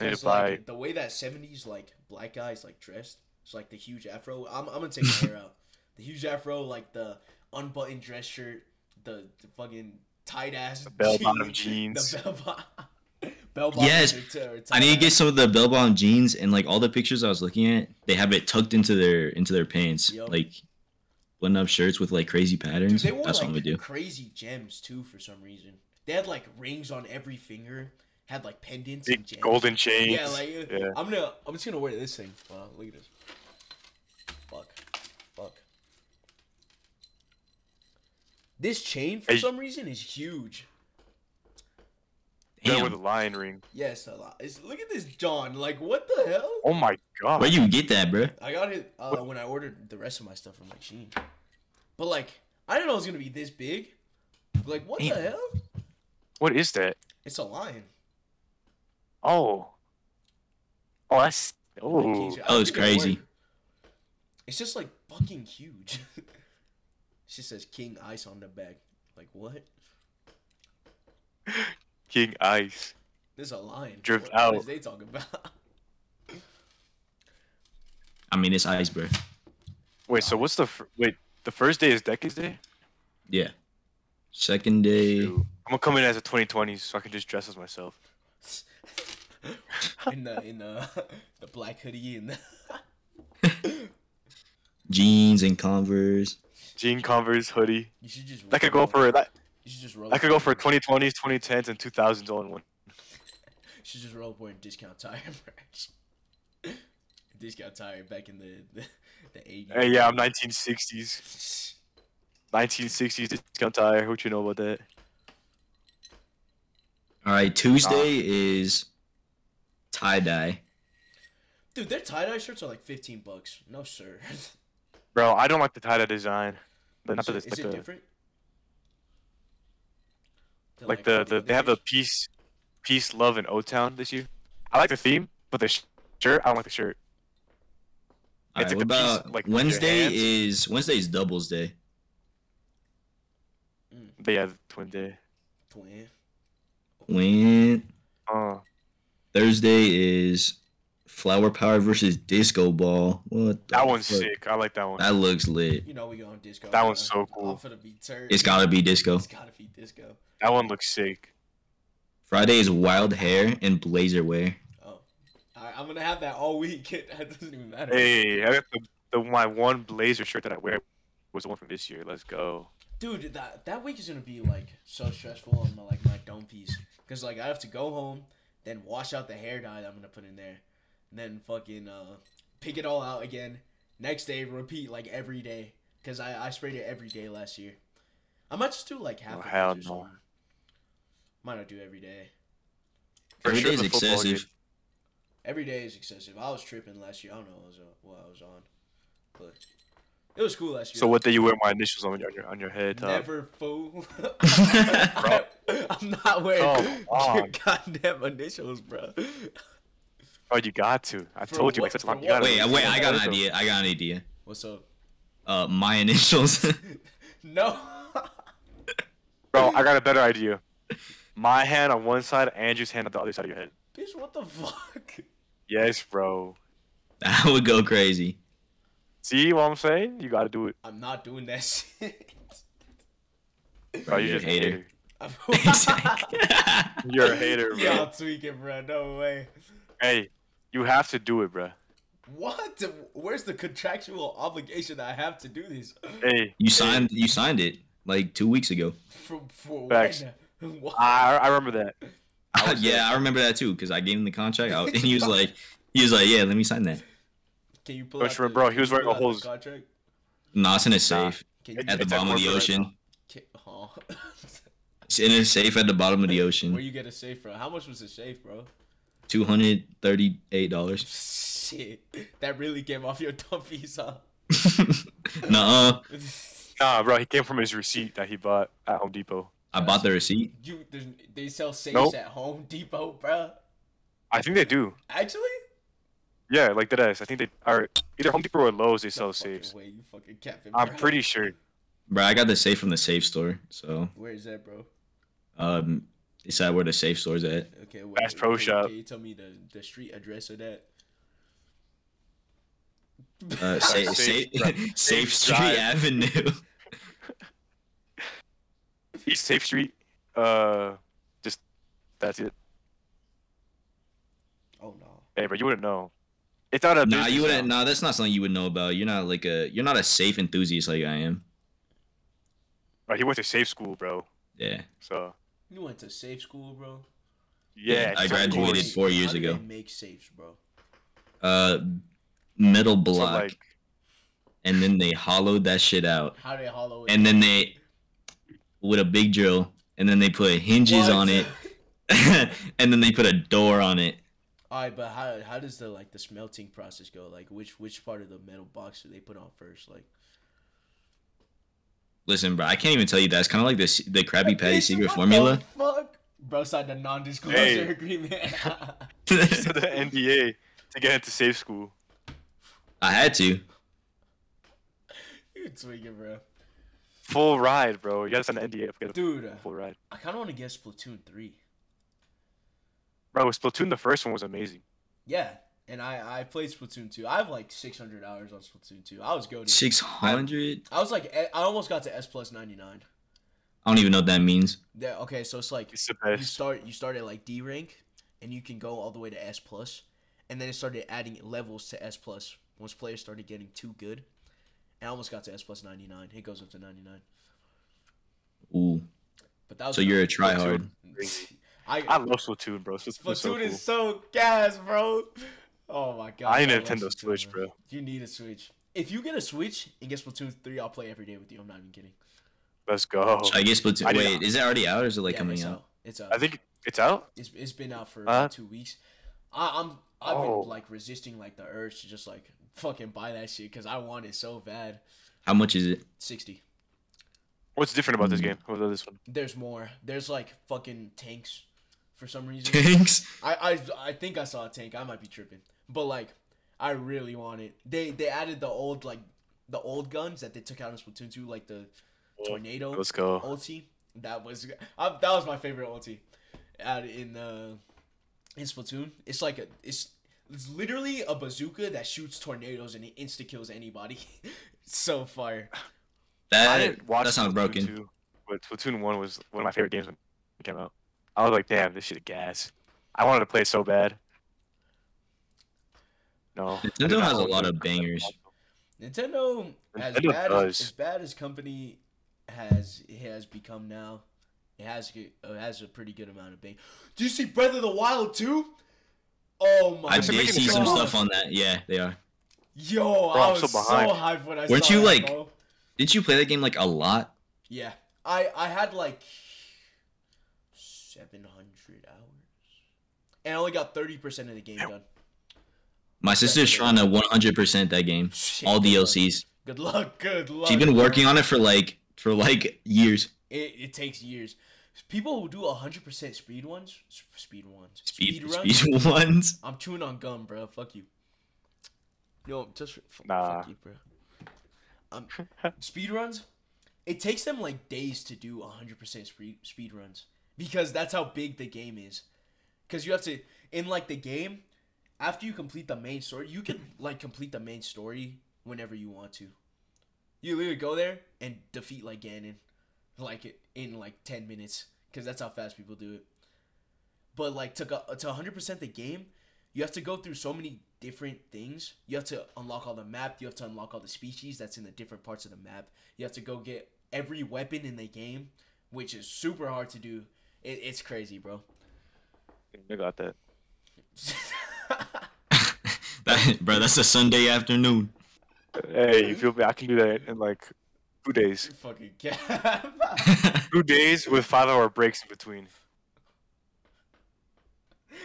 I need to 'Cause, buy. like, the way that '70s like black guys like dressed, it's like the huge afro. I'm, I'm gonna take my hair out. The huge afro, like the unbuttoned dress shirt, the, the fucking tight ass bell-bottom jeans. The bell bottom. bell bottom. Yes, I need to get some of the bell bottom jeans and like all the pictures I was looking at. They have it tucked into their into their pants, Yup. like button up shirts with like crazy Dude, patterns. they wore That's like what I'm do. crazy gems too for some reason. They had like rings on every finger, had like pendants Big and gems. golden chains. Yeah, like yeah. I'm gonna I'm just gonna wear this thing. Wow, look at this. Fuck. Fuck. This chain for Hey. some reason is huge. Yeah, Damn, with the lion ring. Yes, a lot. It's, look at this John. Like what the hell? Oh my god. where you get that, bro? I got it uh, when I ordered the rest of my stuff from like Shein. But like I didn't know it was gonna be this big. Like what the hell? What is that? It's a lion. Oh. Oh, that's. Oh. he's- I Oh, it's think it'll crazy. It's just like fucking huge. it just says King Ice on the back. Like what? King Ice. This is a line. Drift what, out. What is they talking about? I mean, it's ice, bro. Wait, so what's the. Fir- wait, the first day is Decades Day? Yeah. Second day. Shoot. I'm gonna come in as a 2020, so I can just dress as myself. in the in the the black hoodie and the Jeans and Converse. Jean Converse hoodie. you should just That could go for that. You should just roll That could go for 2020s, 2010s, and 2000s all in one. You should just roll up wearing discount tire merch. discount tire back in the the, the 80s. Hey, yeah, I'm 1960s. 1960s discount tire. What you know about that? All right, Tuesday is tie dye. Dude, their tie dye shirts are like 15 bucks. No sir. Bro, I don't like the tie-dye design. But not is the, it, is like it the, different? They're like the, the they have the peace, peace, love, and O Town this year. I like the theme, but the sh- shirt, I don't like the shirt. All It's right, like what a piece, about like, Wednesday? Is Wednesday is doubles day. Mm. But yeah, the twin day. twin. When Oh, uh. Thursday is flower power versus disco ball. What? that one's fuck? sick. I like that one. That looks lit. You know we going disco. That one's so cool. I'm finna be turned. It's gotta be disco. It's gotta be disco. That one looks sick. Friday is wild hair and blazer wear. Oh, Alright, I'm gonna have that all week. that doesn't even matter. Hey, I got the, the my one blazer shirt that I wear was the one from this year. Let's go. Dude, that that week is gonna be like so stressful on my like my dome piece because like I have to go home, then wash out the hair dye that I'm gonna put in there, and then fucking uh pick it all out again. Next day, repeat like every day because I I sprayed it every day last year. I might just do like half. Oh, hell these or no. something. Might not do every day. For Every sure day is excessive. game. Every day is excessive. I was tripping last year. I don't know what, was, uh, what I was on, but it was cool last year. So what day you wear my initials on your on your, on your head? Top? Never fool. I'm not wearing Come your goddamn initials, bro. Oh, you got to. I For told you what- like such you gotta? Wait, wait. I got an idea. I got an idea. What's up? Uh, my initials. No. Bro, I got a better idea. My hand on one side, Andrew's hand on the other side of your head. Bitch, what the fuck? Yes, bro. that would go crazy. See what I'm saying? You gotta do it. I'm not doing that shit. Bro, you're You're just a hater. hater. Exactly. You're a hater, bro. Y'all tweaking, bro. No way. Hey, you have to do it, bro. What? Where's the contractual obligation that I have to do this? Hey, you signed you signed it like two weeks ago. For, for Facts. when? What? I I remember that. I was yeah, I remember that too because I gave him the contract out, and he was like, he was like, yeah, let me sign that. Can you pull Which out the- bro? He was you wearing a whole the contract? No, it's in a safe Can you, at the bottom of the corporate right ocean. can, oh. It's in a safe at the bottom of the ocean. Where you get a safe from? How much was the safe, bro? Two hundred thirty-eight dollars. Shit, that really came off your dumpies, huh? Nuh-uh. Nah, bro, he came from his receipt that he bought at Home Depot. I bought the receipt. you, they sell safes Nope. at Home Depot, bro. I think they do. Actually, Yeah, like that is. I think they are either Home Depot or Lowe's. They No sell fucking safes. Way, you fucking capping, I'm pretty sure. Bro, I got the safe from the safe store. So Where is that, bro? um it's at where the safe store's at. Okay, wait, Bass Pro can, Shop. Can you tell me the, the street address of that? Uh safe Safe safe, safe Safe Street Drive. Avenue. East Safe Street. Uh, just that's it. oh no. Hey, bro, you wouldn't know. It's not a. nah, business you wouldn't now. nah, that's not something you would know about. You're not like a you're not a safe enthusiast like I am. Bro, he went to safe school, bro. Yeah. So You went to safe school, bro. yeah, I graduated course. four years How ago. Make safes, bro. Uh metal So, block. like, and then they hollowed that shit out. How do they hollow it? And then they with a big drill and then they put hinges What? on it. and then they put a door on it. All right, but how how does the like the smelting process go? Like which which part of the metal box do they put on first? Like Listen, bro, I can't even tell you that. It's kind of like this the Krabby Patty secret what formula. the fuck, bro, signed a non-disclosure Hey. agreement. to the NDA to get into safe school. I had to. you tweaking, bro. Full ride, bro. You gotta sign an NDA. to Dude, full ride. I kind of want to get Splatoon three. Bro, Splatoon the first one was amazing. Yeah, and I I played Splatoon two. I have like 600 hours on Splatoon two. I was going. Six hundred. I was like, I almost got to S plus 99. I don't even know what that means. Yeah, okay, so it's like It's the you best. start you start at like D rank, and you can go all the way to S plus, and then it started adding levels to S plus once players started getting too good. And I almost got to S plus 99. It goes up to 99. Ooh. But that was So you're a tryhard. I, I love Splatoon, bro. Splatoon, Splatoon so cool. is so gas, bro. Oh my god. I need a Nintendo Splatoon, Switch, bro. You need a Switch. If you get a Switch and get Splatoon 3, I'll play every day with you. I'm not even kidding. Let's go. Should I guess Splatoon? I Wait, is it already out or is it like yeah, coming it's out? It's out. I think it's out. It's, it's been out for Huh? like two weeks. I, I'm I've Oh. been like resisting like the urge to just like fucking buy that shit because I want it so bad. How much is it? Sixty. What's different about this Hmm. game? What about this one? There's more. There's like fucking tanks, for some reason. Tanks. I, I I think I saw a tank. I might be tripping, but like I really want it. They they added the old like the old guns that they took out in Splatoon 2, like the tornado Let's go. ulti. That was I, that was my favorite ulti. Out in uh in Splatoon, it's like a it's it's literally a bazooka that shoots tornadoes and it insta kills anybody. So fire. I That didn't watch that sounds broken. 2, but Splatoon one was one of my favorite games when it came out. I was like, damn, this shit is gas. I wanted to play it so bad. No. Nintendo has a lot of bangers. Nintendo, as Nintendo bad does. as, as bad as company has it has become now, it has g- uh, has a pretty good amount of bang. Do you see Breath of the Wild too? Oh my! God, I did see some God. stuff on that. Yeah, they are. Yo, Bro, I I'm was so so, behind. hyped when I Weren't saw you, that, like- bro. Did you play that game like a lot? Yeah, I I had like seven hundred hours, and I only got thirty percent of the game done. My sister's trying to 100% that game. Shit, All. DLCs. Good luck. Good luck. She's been working on it for like for like years. It, it takes years. People who do 100% speed ones, speed ones, Speed runs, speed ones. I'm chewing on gum, bro. Fuck you. No, just f- Nah. fuck you, bro. Um, speed runs, it takes them like days to do 100% speed speed runs because that's how big the game is. Because you have to in like the game, after you complete the main story, you can like complete the main story whenever you want to. You literally go there and defeat like Ganon, like it in like ten minutes, because that's how fast people do it. But like to go to 100% the game, you have to go through so many different things. You have to unlock all the map. You have to unlock all the species that's in the different parts of the map. You have to go get every weapon in the game, which is super hard to do. It, it's crazy, bro. I got that. that, bro, that's a Sunday afternoon. Hey, you feel me? I can do that in like two days. Fucking cap. Two days with five hour breaks in between.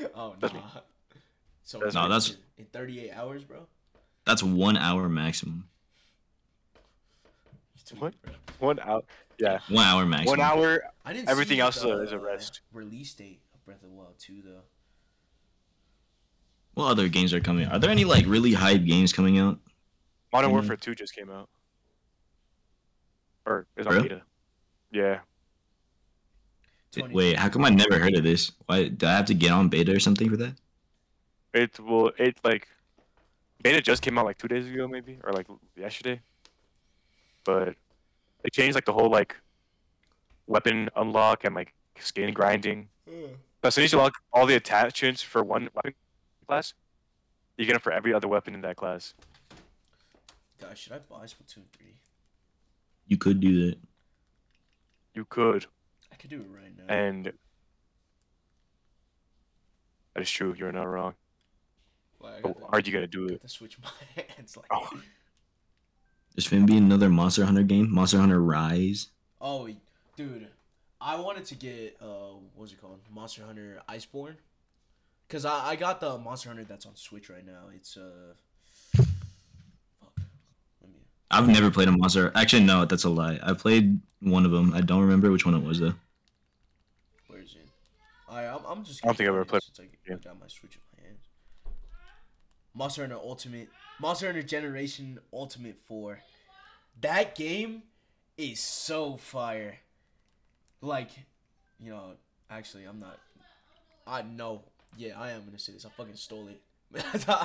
oh That's nah. So That's No, that's- in 38 hours, bro. That's one hour maximum. You What? One hour. Yeah. One hour maximum. One hour. I didn't. Everything see else is a- the, is a rest. Release date of Breath of the Wild 2 though. What other games are coming out? Are there any like really hype games coming out? Modern. Warfare 2 just came out. Or is on Really? beta. Yeah. 20 Wait, how come I never heard of this? Why do I have to get on beta or something for that? It will. It like. Beta just came out like two days ago, maybe, or like yesterday. But they changed like the whole like weapon unlock and like skin grinding. Ugh. So as soon as you unlock all the attachments for one weapon class, you get them for every other weapon in that class. Guys, should I buy Splatoon 3? You could do that. You could, I could do it right now. and that is true. You're not wrong. Like, I But the- are you gonna do got it? to switch my hands. Like, Oh. There's gonna be another Monster Hunter game, Monster Hunter Rise. oh, dude, I wanted to get uh, what's it called, Monster Hunter Iceborne, cause I I got the Monster Hunter that's on Switch right now. It's uh, fuck, let me. I've never played a Monster. Actually, no, that's a lie. I played one of them. I don't remember which one it was though. Where is it? I I'm, I'm just. I don't think I've ever played- it Since I, yeah. I got my Switch in my hands. Monster Hunter Ultimate, Monster Hunter Generation Ultimate Four. That game is so fire. Like, you know, actually, I'm not. I know. Yeah, I am gonna say this. I fucking stole it.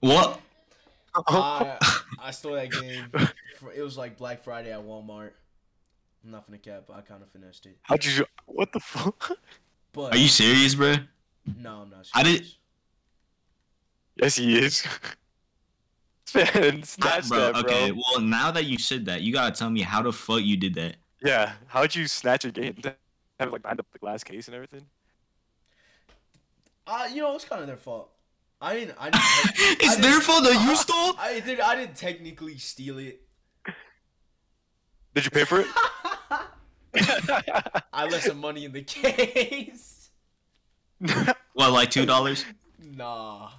What? I I stole that game. It was like Black Friday at Walmart. I'm not gonna cap, but I kind of finessed it. How'd you? What the fuck? But Are you serious, bro? no, I'm not. I did- serious. yes, he is. Man, snatch bro, that, bro. okay. Well, now that you said that, you gotta tell me how the fuck you did that. Yeah, how'd you snatch a game? Have it like behind the glass case and everything. Uh, you know, it's kind of their fault. I didn't. I didn't. it's I their didn't- fault that you stole. I did. I didn't technically steal it. Did you pay for it? I left some money in the case. What, like two dollars? Nah,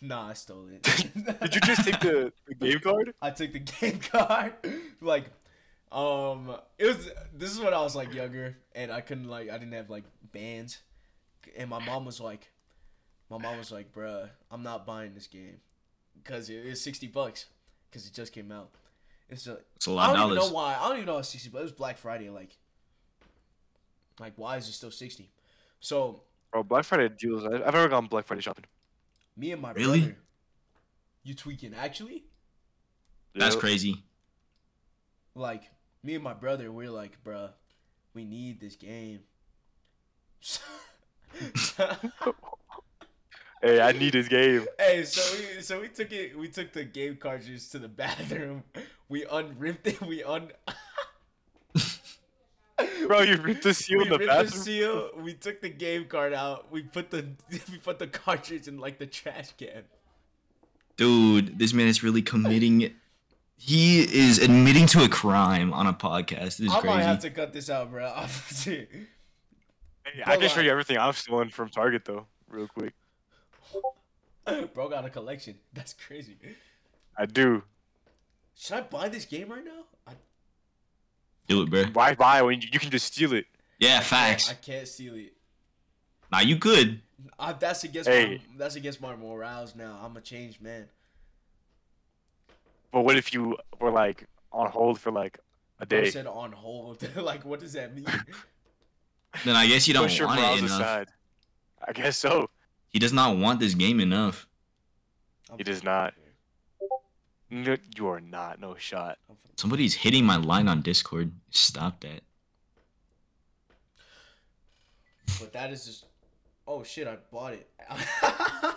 nah, I stole it. Did you just take the, the game card? I took the game card. like, um, it was. This is when I was like younger, and I couldn't like. I didn't have like bands, and my mom was like, my mom was like, "Bruh, I'm not buying this game, cause it is sixty bucks, cause it just came out." It's a, It's a I lot I don't of even know why. I don't even know it's sixty, but it was Black Friday. Like, like why is it still sixty? So Bro, Black Friday deals. I- I've never gone Black Friday shopping. me and my Really? brother, you tweaking? Actually, That's Yeah. crazy. like me and my brother, we're like, bruh, we need this game. Hey, I need this game. hey, so we so we took it. We took the game cartridge to the bathroom. We unripped it. We un. Bro, you ripped the seal we in the ripped the seal. We took the game card out. We put the we put the cartridge in like the trash can. Dude, this man is really committing. He is admitting to a crime on a podcast. This is I might have to cut this out, bro. Hey, I can show you everything I've stolen from Target though, real quick. bro got a collection. That's crazy. I do. Should I buy this game right now? I, Do it, bro. Why buy when you, you can just steal it? Yeah, facts. I facts. can't steal it. Nah, you could. I, that's against Hey. my that's against my morals now. I'm a changed man. But what if you were like on hold for like a day? I said on hold. like, what does that mean? Then I guess you don't Push want morals it enough. aside. I guess so. He does not want this game enough. I'm He does not. No, you are not. No shot. Somebody's hitting my line on Discord. Stop that. But that is just. Oh shit! I bought it.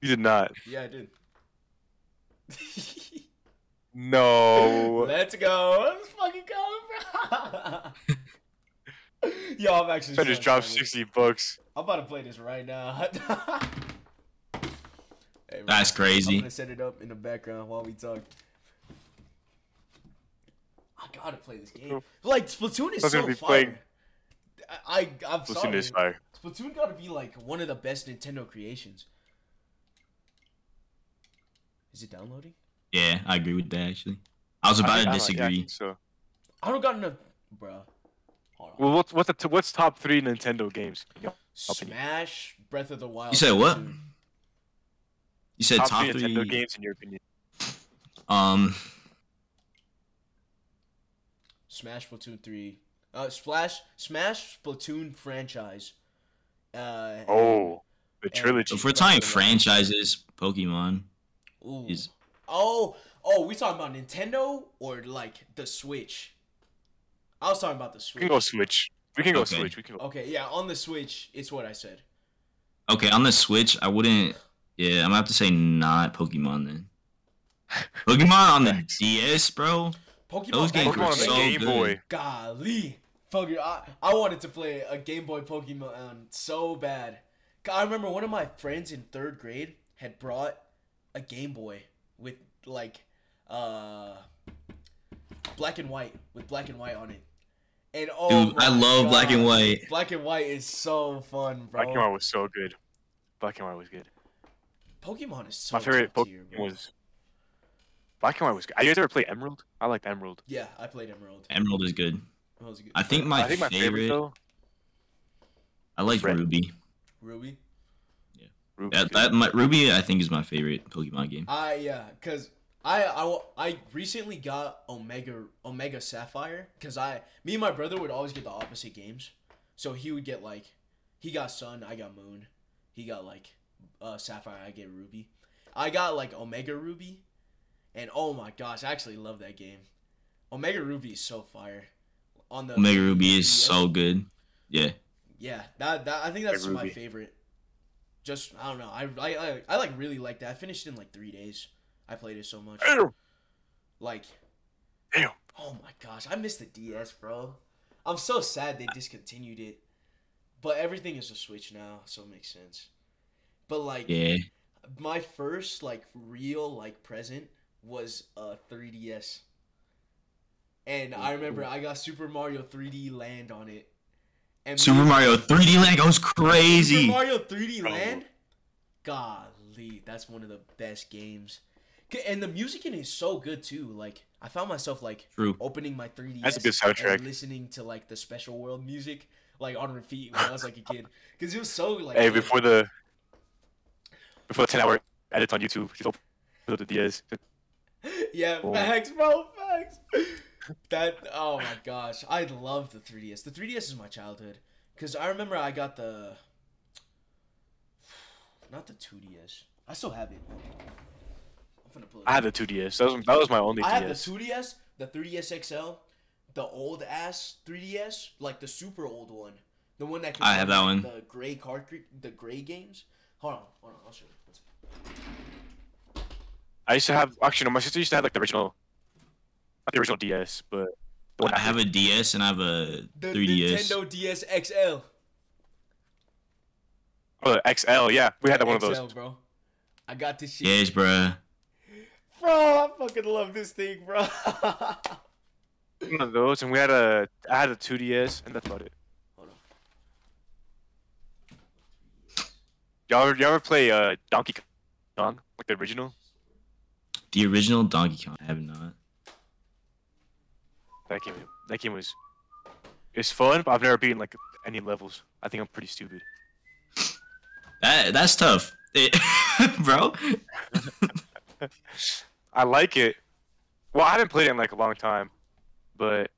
You did not. yeah, I did. No. Let's go. Let's fucking go, bro. Yo, I'm actually. I just dropped excited. sixty bucks. I'm about to play this right now. hey, bro, That's I'm gonna set it up in the background while we talk. I gotta play this game. Like Splatoon is I'm so gonna be fire. playing- I, I I'm Listen sorry. to this fire. Splatoon gotta be like one of the best Nintendo creations. Is it downloading? yeah, I agree with that actually. I was about I to think- I don't- yeah, I disagree. so. I don't got enough, bro. Hold on. Well, what's what's the t- what's top three Nintendo games? Smash, Breath of the Wild. You said what? Splatoon. You said top, top three three. Nintendo games in your opinion. Um, Smash Splatoon three. Uh, Splash Smash Splatoon franchise. Uh, Oh, the and- trilogy. if we're Breath talking of the Wild. franchises, Pokemon. Ooh. is- Oh, oh, we talking about Nintendo or like the Switch? I was talking about the Switch. We can go Switch. We can go Okay. Switch. We can go. Okay, yeah, on the Switch, it's what I said. Okay, on the Switch, I wouldn't. Yeah, I'm gonna have to say not Pokemon then. Pokemon on the DS, bro. Pokemon. Those back games Pokemon were the on the so day- Game good. Boy. Golly, fuck it. I, I wanted to play a Game Boy Pokemon so bad. I remember one of my friends in third grade had brought a Game Boy with like uh black and white with black and white on it. And oh, Dude, I my love black and white. Black and white is so fun, bro. Black and White was so good. Black and White was good. Pokemon is so My favorite top tier, Pokemon was Black and White was good. You guys ever play Emerald? I liked Emerald. Yeah, I played Emerald. Emerald is good. That was good. I think my, I think my favorite, favorite. though. I like Red. Ruby. Ruby. Ruby That, that my, Ruby, I think, is my favorite Pokemon game. I yeah, cause I I, I recently got Omega Omega Sapphire, cause I me and my brother would always get the opposite games, so he would get like, he got Sun, I got Moon, he got like, uh Sapphire, I get Ruby, I got like Omega Ruby, and oh my gosh, I actually love that game, Omega Ruby is so fire, on the Omega Ruby is DS. so good. Yeah. Yeah, that, that I think that's Like my Ruby. favorite. Just I don't know. I, I I I like really like that. I finished in like three days. I played it so much. Damn. Like, Damn. oh my gosh, I miss the DS, bro. I'm so sad they discontinued it. But everything is a Switch now, so it makes sense. But like Yeah. my first like real like present was uh, a 3DS. And I remember I got Super Mario 3D Land on it. And Super me- Mario 3D Land goes crazy. Super Mario 3D Oh. Land? Golly, that's one of the best games. And the music in it is so good too. Like I found myself like True. opening my 3DS That's a good soundtrack. and listening to like the Special World music like on repeat when I was like a kid because it was so like Hey, good. before the before the ten hour edits on YouTube, open the DS. yeah, Oh. facts, bro, facts. That oh my gosh, I love the 3DS. The 3DS is my childhood because I remember I got the not the 2DS. I still have it. I'm pull it. I had the 2DS. That was that was my only I have the 2DS, the 3DS XL, the old ass 3DS, like the super old one, the one that. I have that one. The gray cartridge, the gray games. Hold on, hold on, I'll show you. I used to have actually no, my sister used to have like the original, not the original DS, but the one I have a DS and I have a The 3DS. Nintendo DS XL. oh, the XL. Yeah, we had that one of XL, those. bro. I got this shit. Yes, bruh. Bro, I fucking love this thing, bro. One of those, and we had a I had a 2DS, and that's about it. Hold on. Y'all ever, y'all ever play uh Donkey Kong, like the original? The original Donkey Kong. I have not. That game, that game was, it's fun, but I've never beaten like any levels. I think I'm pretty stupid. That that's tough, It- bro. I like it. Well, I haven't played it in like a long time, but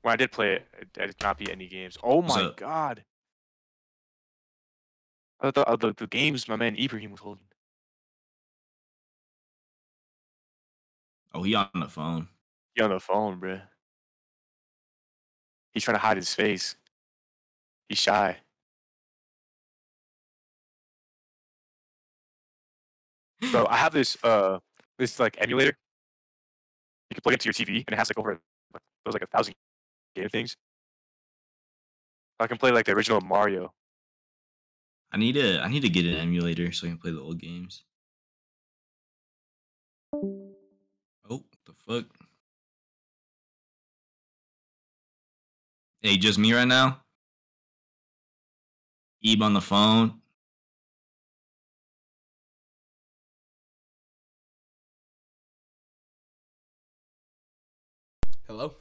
when I did play it, I did not beat any games. Oh my So- god! I thought uh, the, the games my man Ibrahim was holding. Oh, he on the phone. He on the phone, bruh. He's trying to hide his face. He's shy. Bro, I have this uh this like emulator. You can plug it into your TV and it has like over like, those like a thousand game things. I can play like the original Mario. I need to I need to get an emulator so I can play the old games. Oh, the fuck. Hey, just me right now? Ebe on the phone. Hello.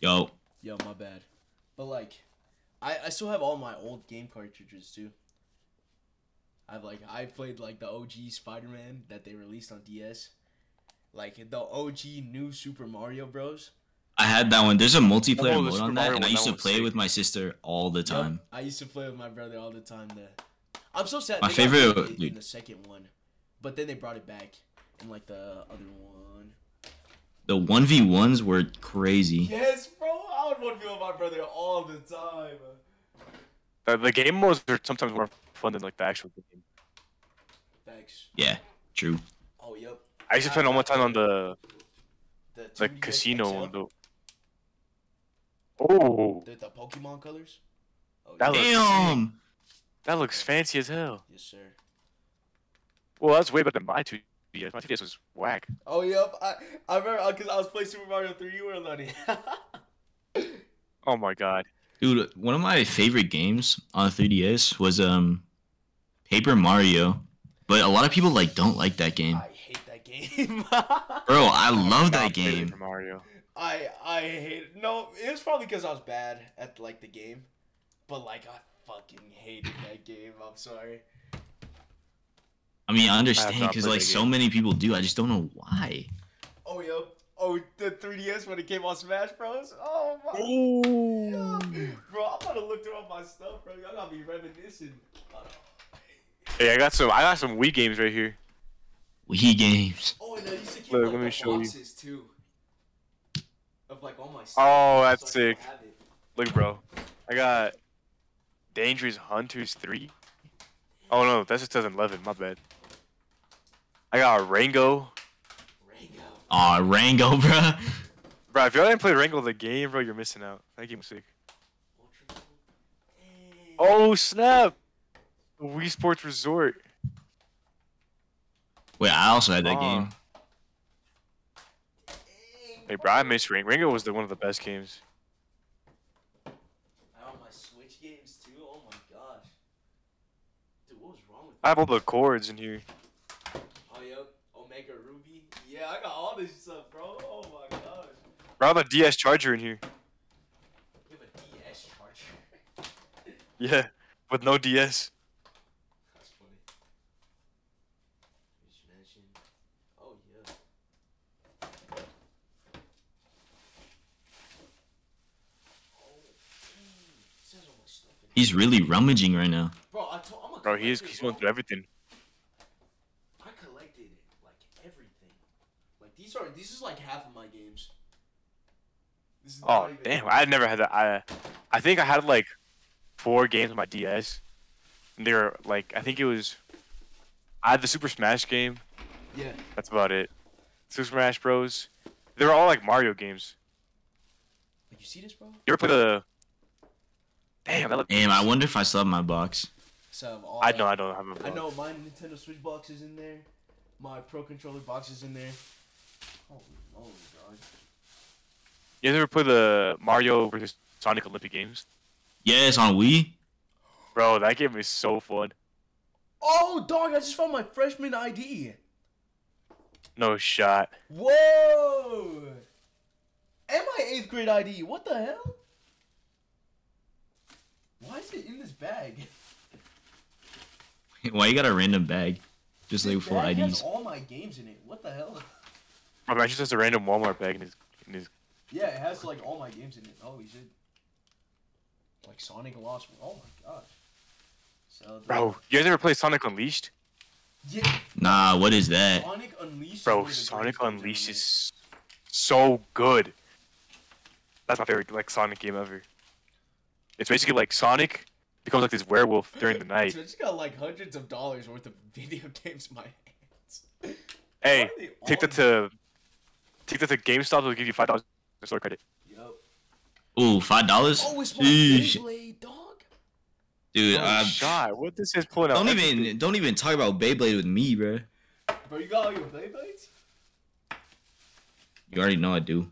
Yo, Yo, my bad. But like, I I still have all my old game cartridges too. I've like I played like the OG Spider Man that they released on DS, like the OG new Super Mario Bros. I had that one. There's a multiplayer Oh, mode Super on that, Mario and I used to play sick. with my sister all the Yup, time. I used to play with my brother all the time. There, I'm so sad. My they favorite- rid of in dude. the second one, but then they brought it back in like the other one. The one v ones were crazy. Yes, bro. I would want to be with my brother all the time. The, the game modes are sometimes more fun than like the actual game. Thanks. Yeah, true. Oh, yep. I used to spend all my time on the The the casino XL, one though. Oh, The, the Pokemon colors. Oh, That yeah. looks. Damn. that looks fancy as hell. Yes, sir. Well, that's way better than my 2DS. My 2DS was whack. Oh, yep. I I remember because I was playing Super Mario 3D World on it. Oh my god. Dude, one of my favorite games on 3DS was um Paper Mario. But a lot of people like don't like that game. I hate that game. Bro, I love Stop that game. for Mario. I I hate it. No, it was probably because I was bad at like the game, but like I fucking hated that game. I'm sorry. I mean, I understand because like so many people do. I just don't know why. Oh yo. Oh, the 3DS when it came on Smash Bros. Oh my. Ooh. Bro, I'm gonna look through all my stuff, bro. I gotta be reminiscing. Hey, I got some. I got some Wii games right here. Wii games. Oh, and I used to keep Look, like let me the show you. boxes too. Of like all my stuff. Oh, that's so sick. Look, bro. I got Dangerous Hunters 3. Oh no, that's just 2011. My bad. I got Rango. Rango. Aw, Rango, bruh. Bro, if y'all didn't play Rango the game, bro, you're missing out. That game was sick. Ultra Ball. Dang. Oh snap! The Wii Sports Resort. Wait, I also had that Aw. game. Hey, bro, I miss Rango. Rango was the one of the best games. I have my Switch games too. Oh my gosh. Dude, what was wrong with I have all the chords in here. Yep. Omega Ruby. Yeah, I got all this stuff, bro. Oh my gosh. Bro, I have a DS charger in here. You have a DS charger. Yeah, with no DS. That's funny. Just mention. Oh yeah. Oh, dang. It says all my stuff in here. He's really rummaging right now. Bro, I told, I'm a Bro, he's collector, he's going through everything. I collected like everything. Like these are these is like half of my games. This is Oh not even- damn, I had never had that. I I think I had like four games on my DS. And they were like I think it was I had the Super Smash game. Yeah. That's about it. Super Smash Bros. They were all like Mario games. Like you see this, bro? You ever play the? Damn, that looked Damn, I wonder if I still have my box. So I have all I know I don't have a. I know my Nintendo Switch box is in there. My Pro Controller box is in there. Oh, oh god. You guys ever play the Mario versus Sonic Olympic games? Yes, on Wii. Bro, that game is so fun. Oh, dog! I just found my freshman ID. No shot. Whoa! And my eighth grade ID. What the hell? Why is it in this bag? Why you got a random bag? Just like This full bag has IDs. all my games in it. What the hell? Bro, man, just has a random Walmart bag in his. In his Yeah, it has like all my games in it. Oh, Holy shit! Like Sonic Lost. Oh my gosh. So bro, you guys ever play Sonic Unleashed? Yeah. Nah, what is that? Sonic Unleashed. Bro, one of the Sonic greatest Unleashed is so good. That's my favorite like Sonic game ever. It's basically like Sonic becomes like this werewolf during the night. So I just got like hundreds of dollars worth of video games in my hands. Hey, Why are they take that to take that to GameStop. They'll give you five dollars store credit. Yup. Ooh, five dollars. Oh, it's my Sheesh. Beyblade, dog. Dude, Oh, shot. What this is pulling out? don't everything. even don't even talk about Beyblade with me, bro. Bro, you got all your Beyblades? You already know I do.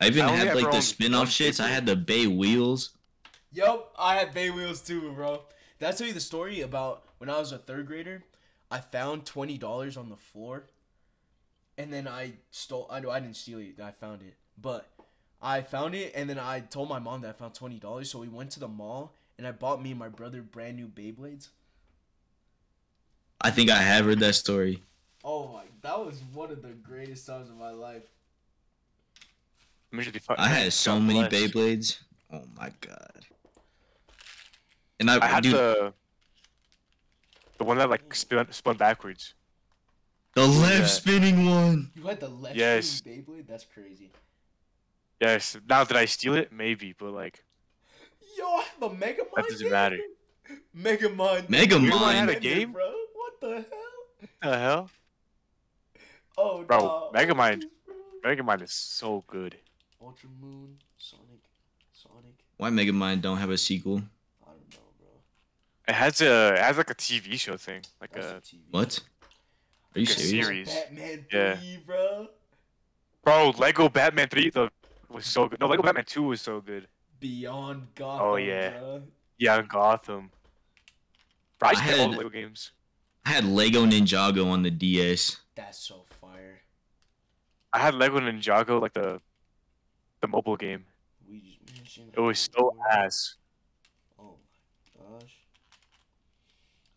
I even I only had like the owned spin-off one shits. I had the BeyWheelz. Yup, I had BeyWheelz too, bro. Did I tell you the story about when I was a third grader? I found twenty dollars on the floor, and then I stole. I know I didn't steal it. I found it, but I found it, and then I told my mom that I found twenty dollars. So we went to the mall, and I bought me and my brother brand new Beyblades. I think I have heard that story. Oh my, that was one of the greatest times of my life. I'm usually fu- I had so God many bless. Beyblades. Oh my god. And I, I had dude, the, the the one that like spun spun backwards. Left yeah. spinning one. You had the left Yes. spinning Beyblade. That's crazy. Yes. Now did I steal it? Maybe, but like Yo, I have a Megamind. That doesn't game. matter. Megamind. Mega Mega Mind Mind. had a game? bro. What the hell? what the hell? Oh, Bro, nah, Megamind. Mega Mind is so good. Ultra Moon, Sonic, Sonic. Why Megamind don't have a sequel? I don't know, bro. It has a it has like a TV show thing, like That's a a TV. What? Are you Like a serious? series. Batman 3, Yeah. bro. bro. Lego Batman Three though was so good. No, Lego Batman Two was so good. Beyond oh, Gotham. Oh, yeah. Bro. Yeah, Gotham. Bro, I I used all had- Lego games. I had Lego Ninjago on the DS. That's so fire. I had Lego Ninjago, like the the mobile game. We just mentioned. It was so ass. Oh my gosh.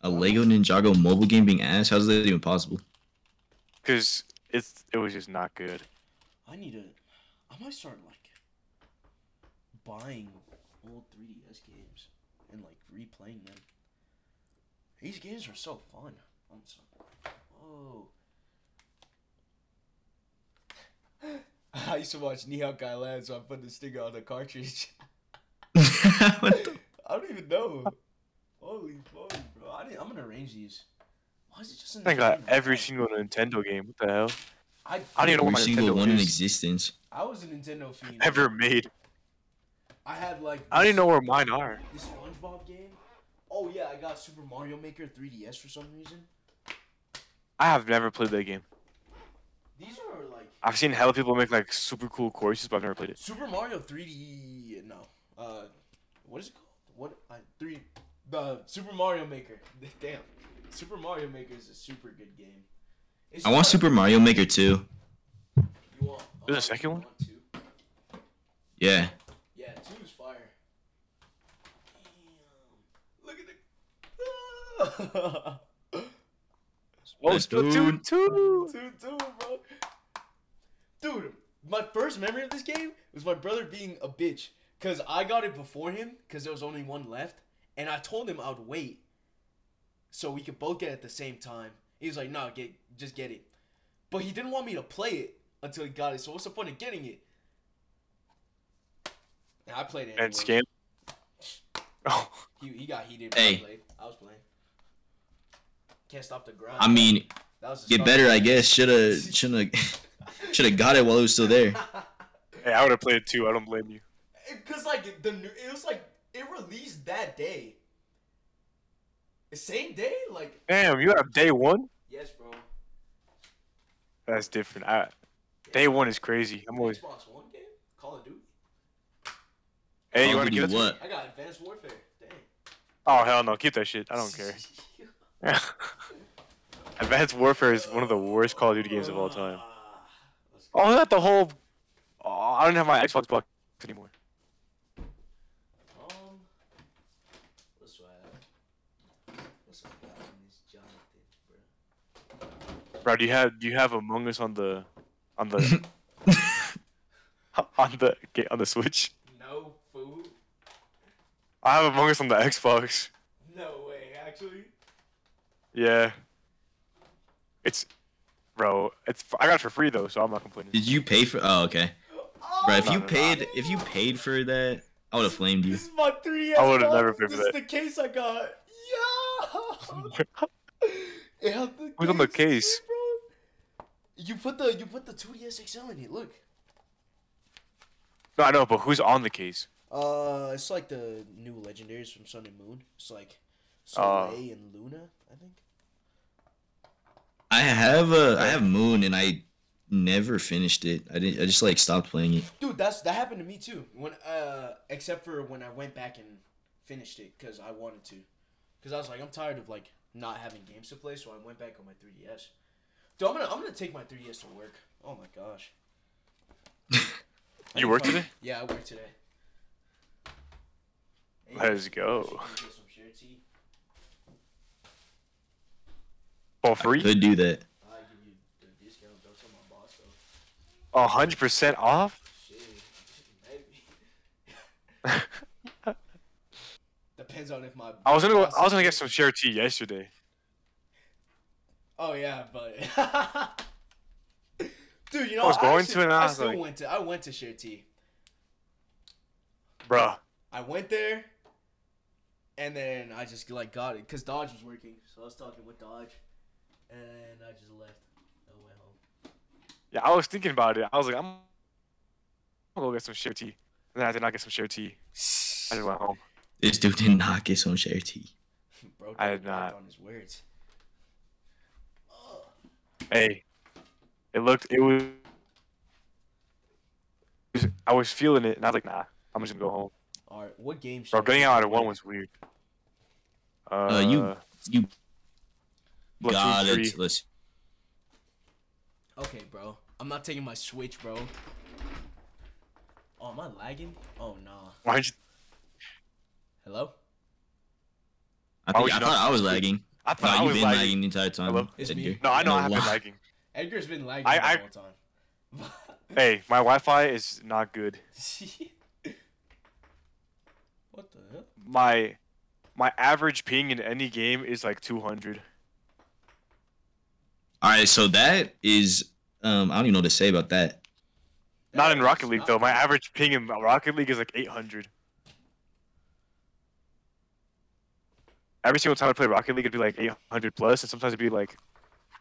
A Lego Ninjago mobile game being ass? How's that even possible? Cause it's it was just not good. I need to. I might start like buying old 3DS games and like replaying them. These games are so fun. I'm sorry. Whoa. I used to watch Ni Hao, Kai-Lan, so I put the sticker on the cartridge. What the- I don't even know. Holy moly, bro! I didn't, I'm gonna arrange these. Why is it just in I think I got every single Nintendo game. What the hell? I, I don't even know Every what my single Nintendo one in existence. I was a Nintendo fiend. Ever made? I had like. I don't even know where mine are. This SpongeBob game. Oh yeah, I got Super Mario Maker 3DS for some reason. I have never played that game. These are like I've seen hella people make like super cool courses, but I've never played it. Super Mario 3D. No, uh, what is it called? What I three the Super Mario Maker. Damn, Super Mario Maker is a super good game. It's I want fun. Super Mario Maker 2. You want? There's a uh, second one? two? Yeah. Yeah, two is fire. Damn. Look at the. Oh, Let's do Splatoon it. two. Dude, dude, bro. Dude, my first memory of this game was my brother being a bitch. Because I got it before him, because there was only one left. And I told him I would wait. So we could both get it at the same time. He was like, no, get, just get it. But he didn't want me to play it until he got it. So what's the point of getting it? And I played it. And anyway. scam. Oh, He, he got heated. But Hey. I played. I was playing. Can't stop the grind. I mean, that was the get start. better, I guess. Shoulda, shoulda, shoulda got it while it was still there. hey, I would have played it too. I don't blame you. Because like the new, it was like it released that day. The same day, like Damn, you have day one. yes, bro. That's different. I, day one is crazy. I'm always. Xbox One game, Call of Duty. Hey, you want to give Duty to what? I got Advanced Warfare. Dang. Oh hell no, keep that shit. I don't care. Advanced Warfare is one of the worst Call of Duty games of all time. Ah, let's go. Oh, not the whole. Oh, I don't have my Xbox box anymore. Um, what's what? What's up, guy? Miss Jonathan, bro? Bro, do you have do you have Among Us on the on the on the ga- on the Switch? No food. I have Among Us on the Xbox. No way, actually. Yeah. It's bro. It's I got it for free though, so I'm not complaining. Did you pay for? Oh, okay. Oh, bro, if No, you no, no. paid, if you paid for that, I would have flamed you. This is my 3S. I would've never paid for This that. is the case I got. Yeah. It had the Who's on the case, case? bro. You put the you put the 2DS XL in it. Look. No, I know, but who's on the case? Uh, it's like the new legendaries from Sun and Moon. It's like Oh. Soleil and Luna, I think. I have a, I have Moon, and I never finished it. I didn't. I just like stopped playing it. Dude, that's that happened to me too. When uh, except for when I went back and finished it because I wanted to, because I was like, I'm tired of like not having games to play, so I went back on my 3ds. Dude, I'm gonna I'm gonna take my 3ds to work. Oh my gosh. You work today? Yeah, I work today. Hey, Let's go. should get some share tea. For free? I could do that. give you the discount. Don't tell my boss though. A hundred percent off? Depends on if my. I was gonna go, I was gonna get some Sharetea yesterday. Oh yeah, but dude, you know I was going actually- to, and I I still like- went to. I went to Sharetea. Bruh. I went there, and then I just like got it because Dodge was working, so I was talking with Dodge, and I just left. I went home. Yeah, I was thinking about it. I was like, I'm gonna go get some Sharetea. And then I did not get some Sharetea. I just went home. This dude did not get some Sharetea. Bro, I did not. backed on his words. Hey, it looked, it was, I was feeling it, and I was like, nah, I'm just gonna go home. All right, what game? should Bro, I getting out to at one was weird. Uh, you- You Splatoon got 3. it. Let's. Okay, bro. I'm not taking my Switch, bro. Oh, am I lagging? Oh nah. Why'd you, Hello. I, think, I thought I was switch? lagging. I No, thought I you've was been lagging. lagging the entire time. Hello? It's Edgar. me. No, I know I No have been lie. lagging. Edgar's been lagging I- the I- whole time. Hey, my Wi-Fi is not good. what the hell? My my average ping in any game is like 200. All right, so that is. Um, I don't even know what to say about that. Not in Rocket League not though. My average ping in Rocket League is like 800. Every single time I play Rocket League, it'd be like 800 plus, and sometimes it'd be like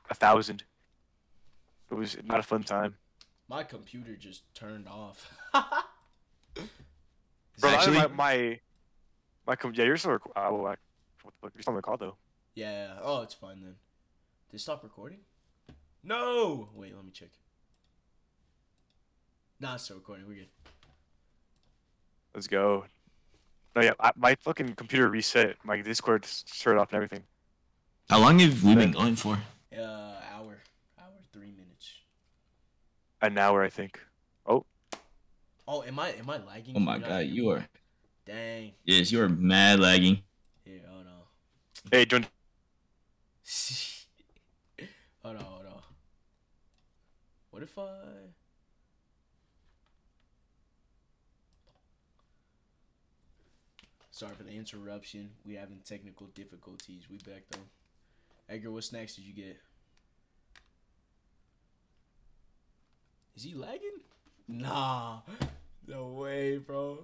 a thousand. It was not a fun time. My computer just turned off. Bro, Actually- my my, my com- yeah, you're still rec- uh, well, what the fuck? You're still on the call though. yeah. Oh, it's fine then. Did it stop recording? No. Wait, let me check. Nah, it's still recording. We're good. Let's go. No, yeah, I, my fucking computer reset. My Discord s- turned off and everything. How long have we been going for? Uh, hour, hour, three minutes. An hour, I think. Oh, Oh, am I am I lagging? Oh my Can not god, you are. Dang. Yes, you are mad lagging. Here, hold on. Hey, join. hold on, hold on. What if I? Sorry for the interruption. We having technical difficulties. We back though. Edgar, what snacks did you get? Is he lagging? Nah. No way, bro.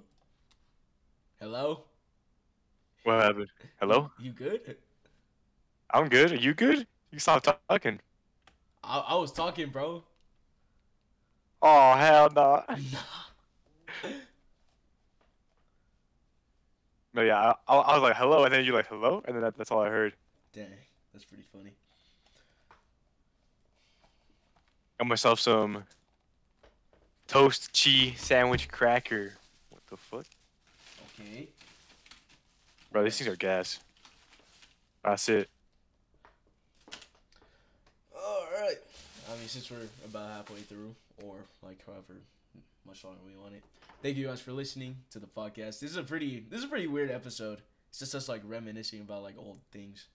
Hello? What happened? Hello? You good? I'm good. Are you good? You stop talking. I, I was talking, bro. Oh hell no. Nah. No, yeah, I, I was like hello, and then you're like hello, and then that, that's all I heard. Dang, that's pretty funny. Got myself some toast cheese sandwich cracker. What the fuck, Okay. bro? These things are gas. That's it. All right. I mean, since we're about halfway through, or like however much longer we want it. Thank you guys for listening to the podcast. This is a pretty, this is a pretty weird episode. It's just us like reminiscing about like old things.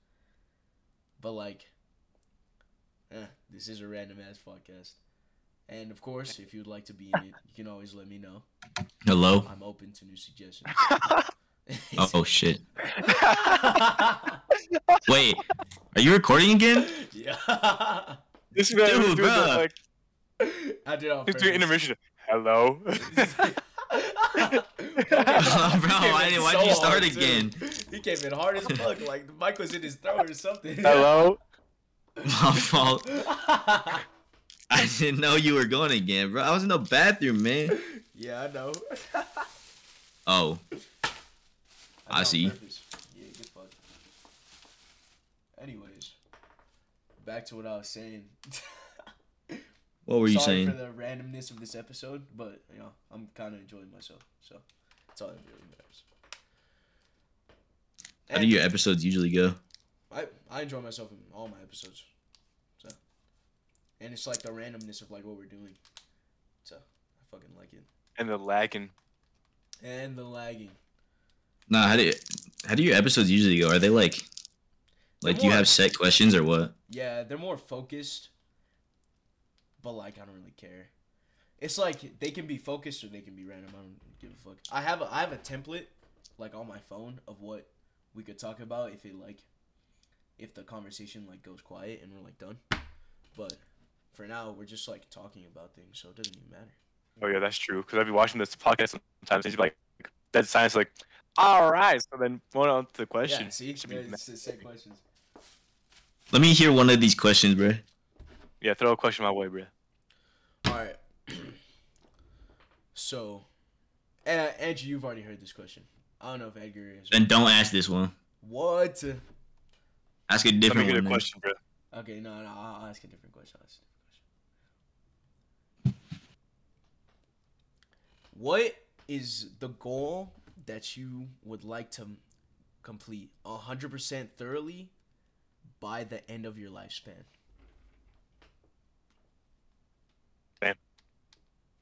But like, eh, this is a random ass podcast. And of course, if you'd like to be in it, you can always let me know. Hello. I'm open to new suggestions. Oh shit. Wait, are you recording again? yeah. This man was doing the, bruh. like I did it on he's doing intermission. Hello. oh, Bro, I didn't- why'd you start again? He came in hard as fuck. Like the mic was in his throat or something. Hello. My fault. I didn't know you were going again, bro. I was in the bathroom, man. yeah, I know. Oh, I did it on see. Yeah, get fucked. Anyways, back to what I was saying. What were you Sorry saying? for the randomness of this episode, but you know I'm kind of enjoying myself, so that's all that really matters. How do And your episodes usually go? I I enjoy myself in all my episodes, so and it's like the randomness of like what we're doing, so I fucking like it. And the lagging. And the lagging. Nah, how do how do your episodes usually go? Are they like like do you more- have set questions or what? Yeah, they're more focused, but like I don't really care. It's like they can be focused or they can be random. I don't give a fuck. I have a I have a template like on my phone of what we could talk about if it like if the conversation like goes quiet and we're like done. But for now, we're just like talking about things, so it doesn't even matter. Oh yeah, that's true. Because I'd be watching this podcast sometimes, and he's like, "Dead science." Like, all right. So then going on to the question. Yeah, see, Should be Yeah, it's the same questions. Let me hear one of these questions, bro. Yeah, throw a question my way, bro. All right. so, uh, Andrew, you've already heard this question. I don't know if Edgar is. And don't ask this one. What? Ask a Let me different get a one. question, bro. Okay, no, no, I'll I'll ask a different question. I'll ask a different question. What is the goal that you would like to complete 100% thoroughly by the end of your lifespan?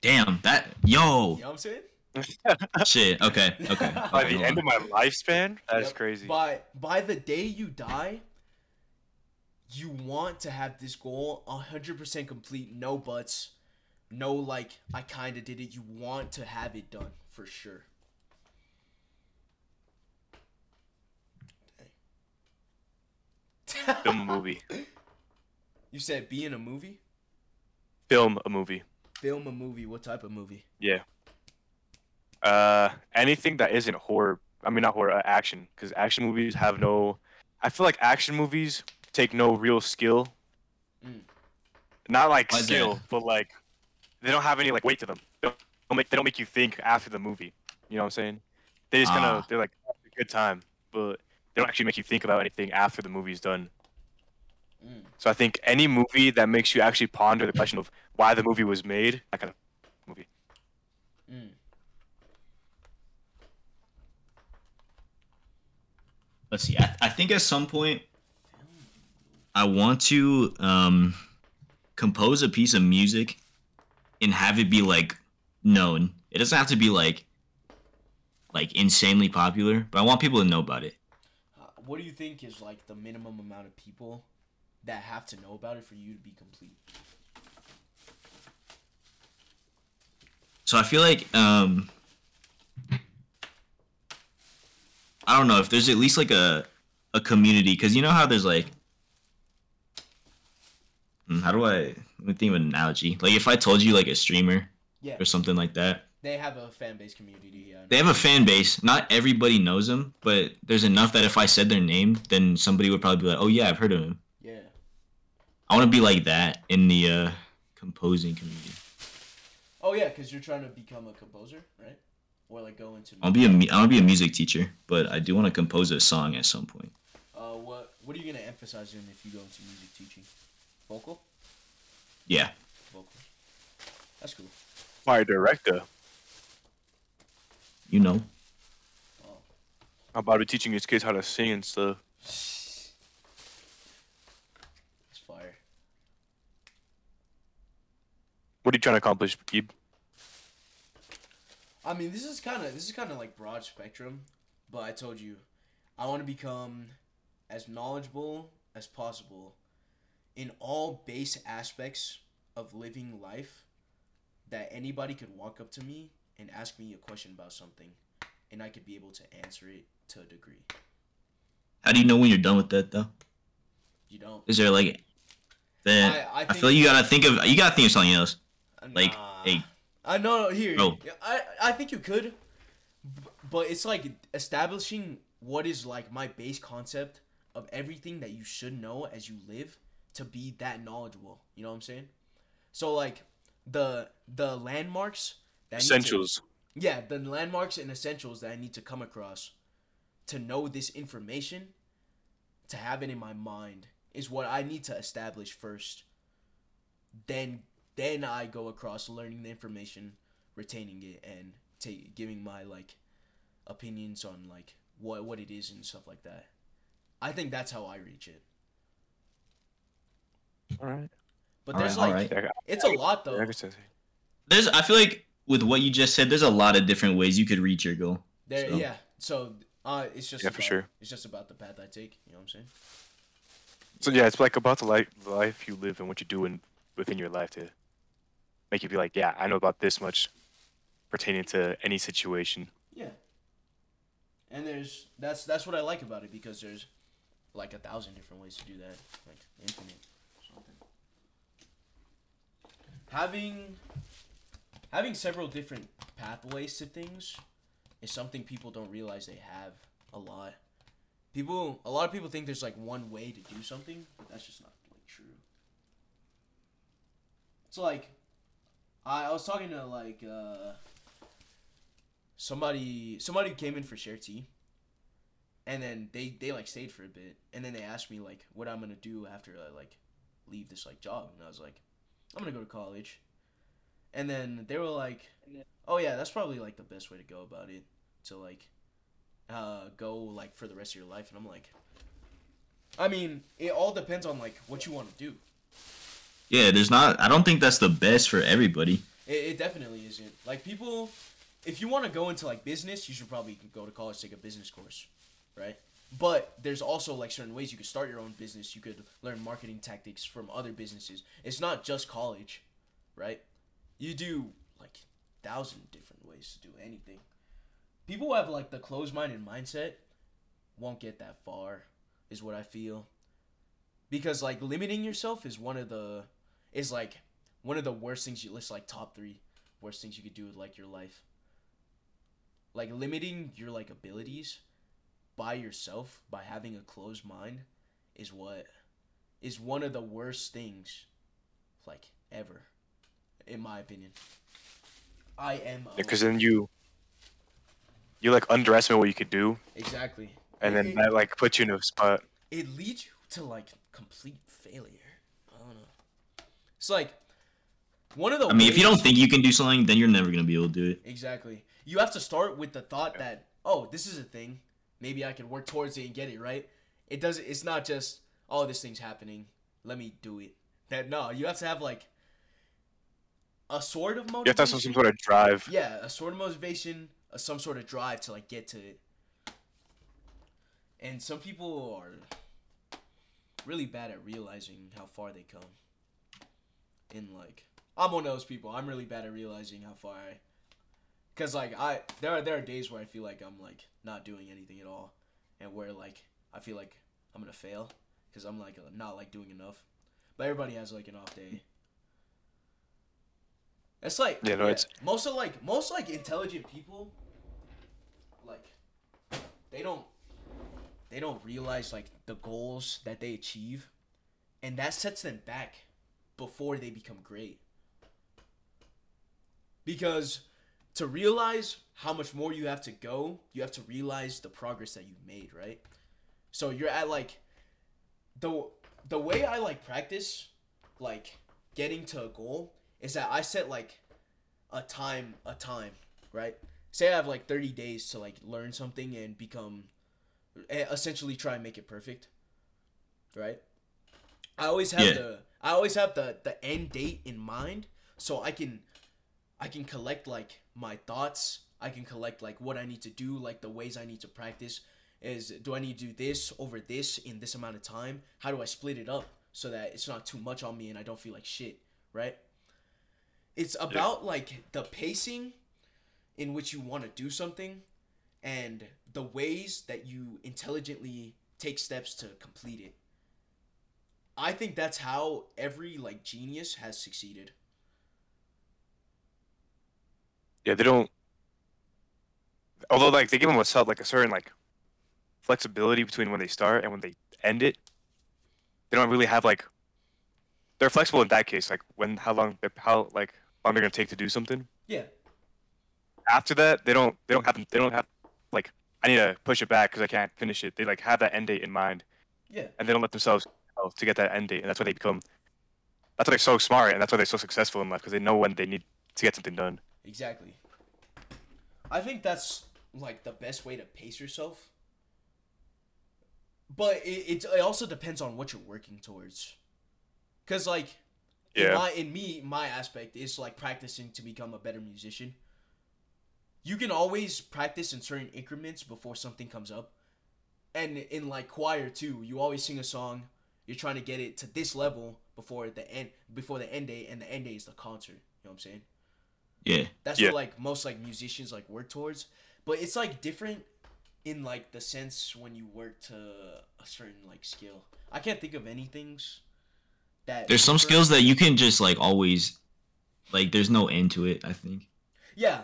Damn, that yo You know what I'm saying? shit. Okay, okay. By okay, the end on. of my lifespan, that's Yep. crazy. By by the day you die, you want to have this goal 100% complete, no buts, no like I kind of did it. You want to have it done for sure. Film a movie. You said be in a movie? Film a movie. Film a movie. What type of movie? Yeah. Uh, anything that isn't horror. I mean, not horror. Uh, action. Because action movies have no. I feel like action movies take no real skill. Mm. Not like Why skill, that? but like they don't have any like weight to them. They don't, don't make they don't make you think after the movie. You know what I'm saying? They just kind of Ah. they're like "Oh, a good time, but they don't actually make you think about anything after the movie's done. Mm. So I think any movie that makes you actually ponder the question of why the movie was made, that kind of movie. Mm. Let's see. I, I think at some point I want to um compose a piece of music and have it be like known. It doesn't have to be like like insanely popular, but I want people to know about it. Uh, what do you think is like the minimum amount of people that have to know about it for you to be complete? So I feel like um I don't know if there's at least like a a community because you know how there's like Hmm, how do I let me think of an analogy like if I told you like a streamer Yeah, or something like that they have a fan base community. Yeah. they have a fan base not everybody knows them but there's enough that if I said their name then somebody would probably be like oh yeah I've heard of him. I want to be like that in the uh composing community Oh yeah, because you're trying to become a composer, right? Or like go into. I'll be a mu- I want to be a music teacher but I do want to compose a song at some point Uh, what What are you gonna emphasize in if you go into music teaching? Vocal. yeah Vocal. That's cool. My director. you know Oh. I'm about to be teaching his kids how to sing and stuff. It's fire. What are you trying to accomplish, Gib? I mean, this is kind of this is kind of like broad spectrum, but I told you, I want to become as knowledgeable as possible in all base aspects of living life that anybody could walk up to me and ask me a question about something and I could be able to answer it to a degree. How do you know when you're done with that though? You don't. Is there like Then I- I I, think- feel you gotta think of you gotta think of something else. Like, Nah. hey, I know here. Bro. I I think you could, but it's like establishing what is like my base concept of everything that you should know as you live to be that knowledgeable. You know what I'm saying? So like the the landmarks that need to- Essentials. yeah, the landmarks and essentials that I need to come across to know this information, to have it in my mind, is what I need to establish first. Then, then I go across learning the information, retaining it, and ta- giving my like opinions on like what what it is and stuff like that. I think that's how I reach it. All right. But there's right, like right. It's a lot though. I there's I feel like with what you just said, there's a lot of different ways you could reach your goal. There, So- yeah. So uh, it's just Yeah, for sure. It's just about the path I take. You know what I'm saying? So yeah, it's like about the life, the life you live and what you do in within your life to make you be like, yeah, I know about this much pertaining to any situation. Yeah. And there's that's that's what I like about it because there's like a thousand different ways to do that, like infinite. Something. Having having several different pathways to things is something people don't realize they have a lot. People, a lot of people think there's like one way to do something, but that's just not like true. It's like I, I was talking to like uh somebody somebody came in for Sharetea. And then they they like stayed for a bit. And then they asked me like what i'm gonna do after i like leave this like job. And i was like i'm gonna go to college. And then they were like oh yeah that's probably like the best way to go about it. To like uh go like for the rest of your life. And i'm like i mean it all depends on like what you want to do Yeah, there's not. I don't think that's the best for everybody. It, it definitely isn't. Like people, if you want to go into like business, you should probably go to college take a business course, right? But there's also like certain ways you could start your own business. You could learn marketing tactics from other businesses. It's not just college, right? You do like thousand different ways to do anything. People who have like the closed-minded mindset won't get that far, is what I feel. Because like limiting yourself is one of the is like one of the worst things you list like top three worst things you could do with like your life. Like limiting your like abilities by yourself by having a closed mind is what is one of the worst things like ever in my opinion. I am a- Because then you you like underestimate what you could do, exactly. And It- then it, that like puts you in a spot. it leads you to like complete failure. i don't know it's like one of the I mean, if you don't think you can do something, then you're never gonna be able to do it. Exactly. You have to start with the thought that, oh, this is a thing. Maybe I can work towards it and get it right. It doesn't. It's not just, oh, this thing's happening. Let me do it. That no, you have to have like a sort of motivation. You have to have some, some sort of drive. Yeah, a sort of motivation, a, some sort of drive to like get to it. And some people are really bad at realizing how far they come. In like, I'm one of those people. I'm really bad at realizing how far I. Cause like I, there are there are days where I feel like I'm like not doing anything at all, and where like I feel like I'm gonna fail, cause I'm like not like doing enough. But everybody has like an off day. It's like Yeah, no, it's- most of like most like intelligent people like they don't they don't realize like the goals that they achieve and that sets them back before they become great. Because to realize how much more you have to go you have to realize the progress that you've made right? So you're at like the the way i like practice like getting to a goal is that i set like a time a time right? Say i have like 30 days to like learn something and become e- essentially try and make it perfect right? I always have Yeah. the i always have the the end date in mind so i can i can collect like my thoughts. I can collect like what i need to do like the ways i need to practice is do i need to do this over this in this amount of time? How do i split it up so that it's not too much on me and i don't feel like shit right? It's about like the pacing in which you want to do something and the ways that you intelligently take steps to complete it I think that's how every like genius has succeeded. Yeah, they don't. Although, like, they give them a sub, like a certain like flexibility between when they start and when they end it. They don't really have like. They're flexible in that case, like when how long they how like long they're gonna take to do something. Yeah. After that, they don't they don't have they don't have like I need to push it back because I can't finish it. They like have that end date in mind, Yeah. and they don't let themselves go to get that end date, and that's why they become. That's why they're so smart, and that's why they're so successful in life because they know when they need to get something done. Exactly. I think that's like the best way to pace yourself. But it, it, it also depends on what you're working towards. Cause like in Yeah. my in me my aspect is like practicing to become a better musician. You can always practice in certain increments before something comes up. And in like choir too, you always sing a song, you're trying to get it to this level before the end before the end date and the end date is the concert. You know what I'm saying? Yeah. That's Yeah. what like most like musicians like work towards. But it's like different in like the sense when you work to a certain like skill. I can't think of any things that There's some skills that you can just like always like there's no end to it, I think. Yeah.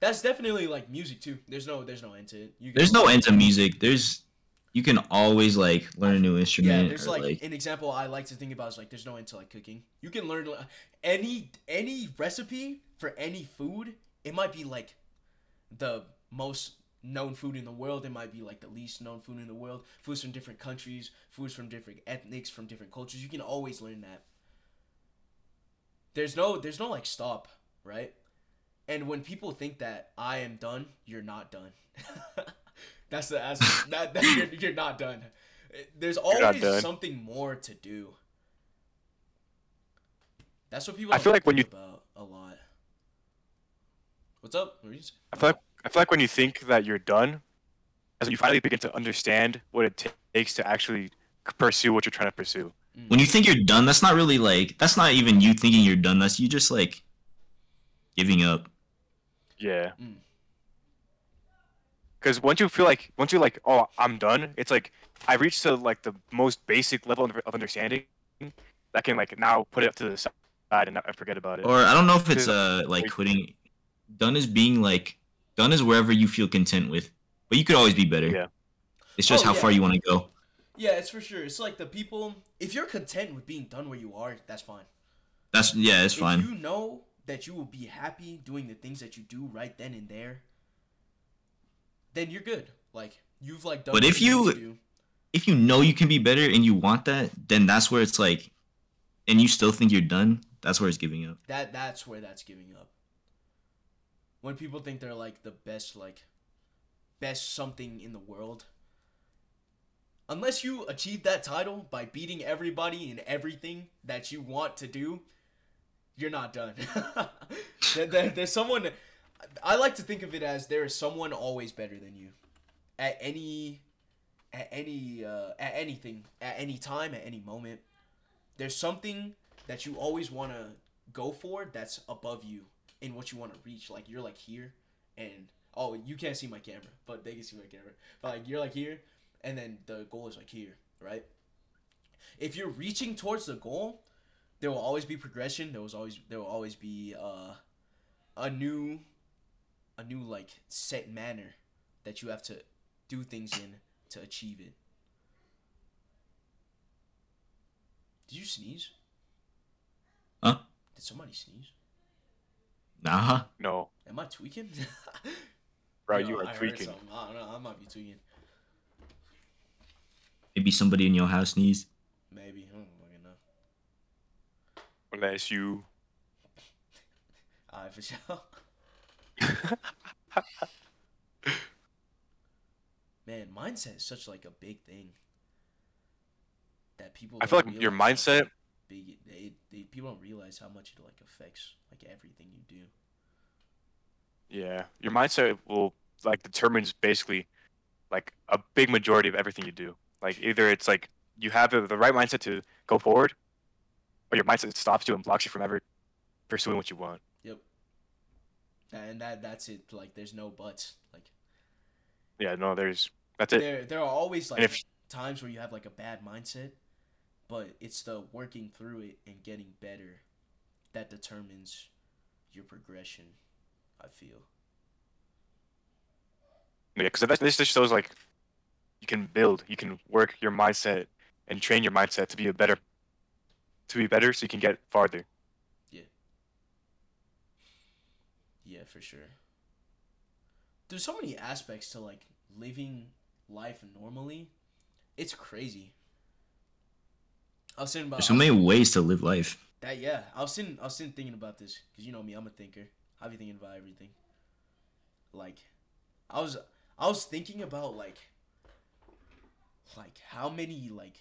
That's definitely like music too. There's no there's no end to it. You can There's no end to music. There's you can always like learn a new instrument. Yeah, there's or, like, like, an example I like to think about is like there's no end to like cooking. You can learn any any recipe for any food. It might be like the most known food in the world. It might be like the least known food in the world. Foods from different countries, foods from different ethnics, from different cultures. You can always learn that. There's no there's no like stop, right? And when people think that I am done, you're not done. that's the that's, that, that you're, you're not done. There's always done. something more to do. That's what people. I feel like when think about a lot. What's up? What were you? I feel like I feel like when you think that you're done, as you finally begin to understand what it ta- takes to actually pursue what you're trying to pursue. when you think you're done, that's not really like that's not even you thinking you're done. That's you just like giving up. Yeah. Mm. Because once you feel like once you're like, oh, I'm done. It's like I reached to like the most basic level of of understanding that can like now put it up to the side and, not, forget about it. Or I don't know if it's uh like like- quitting. Done is being like done is wherever you feel content with, but you could always be better. Yeah. It's just Oh, how yeah. far you want to go. Yeah, it's for sure. It's like the people. If you're content with being done where you are, that's fine. That's yeah, it's if fine. you know that you will be happy doing the things that you do right then and there, then you're good. Like you've like done. But if need you- If you know you can be better and you want that, then that's where it's like, and you still think you're done. That's where it's giving up. that that's where that's giving up. When people think they're like the best, like best something in the world. Unless you achieve that title by beating everybody in everything that you want to do, you're not done. there, there- there's someone. I like to think of it as there is someone always better than you, at any, at any, uh, at anything, at any time, at any moment. There's something that you always want to go for that's above you in what you want to reach. Like you're like here, and oh, you can't see my camera, but they can see my camera. But like you're like here, and then the goal is like here, right? If you're reaching towards the goal, there will always be progression. There was always there will always be uh, a new, a new like set manner that you have to do things in to achieve it. Did you sneeze? Huh? Did somebody sneeze? Nah. no, Am I tweaking? bro, No, you are heard tweaking. something. I don't know. I might be tweaking. Maybe somebody in your house sneezed. Maybe. I don't fucking know. Unless you. Alright, for sure. Man, mindset is such like a big thing that people. I feel like your mindset- Big, they, they people don't realize how much it like affects like everything you do. Yeah, your mindset will like determines basically like a big majority of everything you do. Like either it's like you have the, the right mindset to go forward, or your mindset stops you and blocks you from ever pursuing what you want. And that that's it. Like, there's no buts. Like, Yeah, no, there's that's it. there there are always like if times where you have like a bad mindset, but it's the working through it and getting better that determines your progression. I feel. Yeah, because this just shows like you can build, you can work your mindset and train your mindset to be a better, to be better, so you can get farther. Yeah, for sure. There's so many aspects to like living life normally. It's crazy. I was sitting about There's so many ways to live life. that. Yeah, I was sitting. I was sitting thinking about this because you know me. I'm a thinker. I be thinking about everything. Like, I was. I was thinking about like. Like how many like.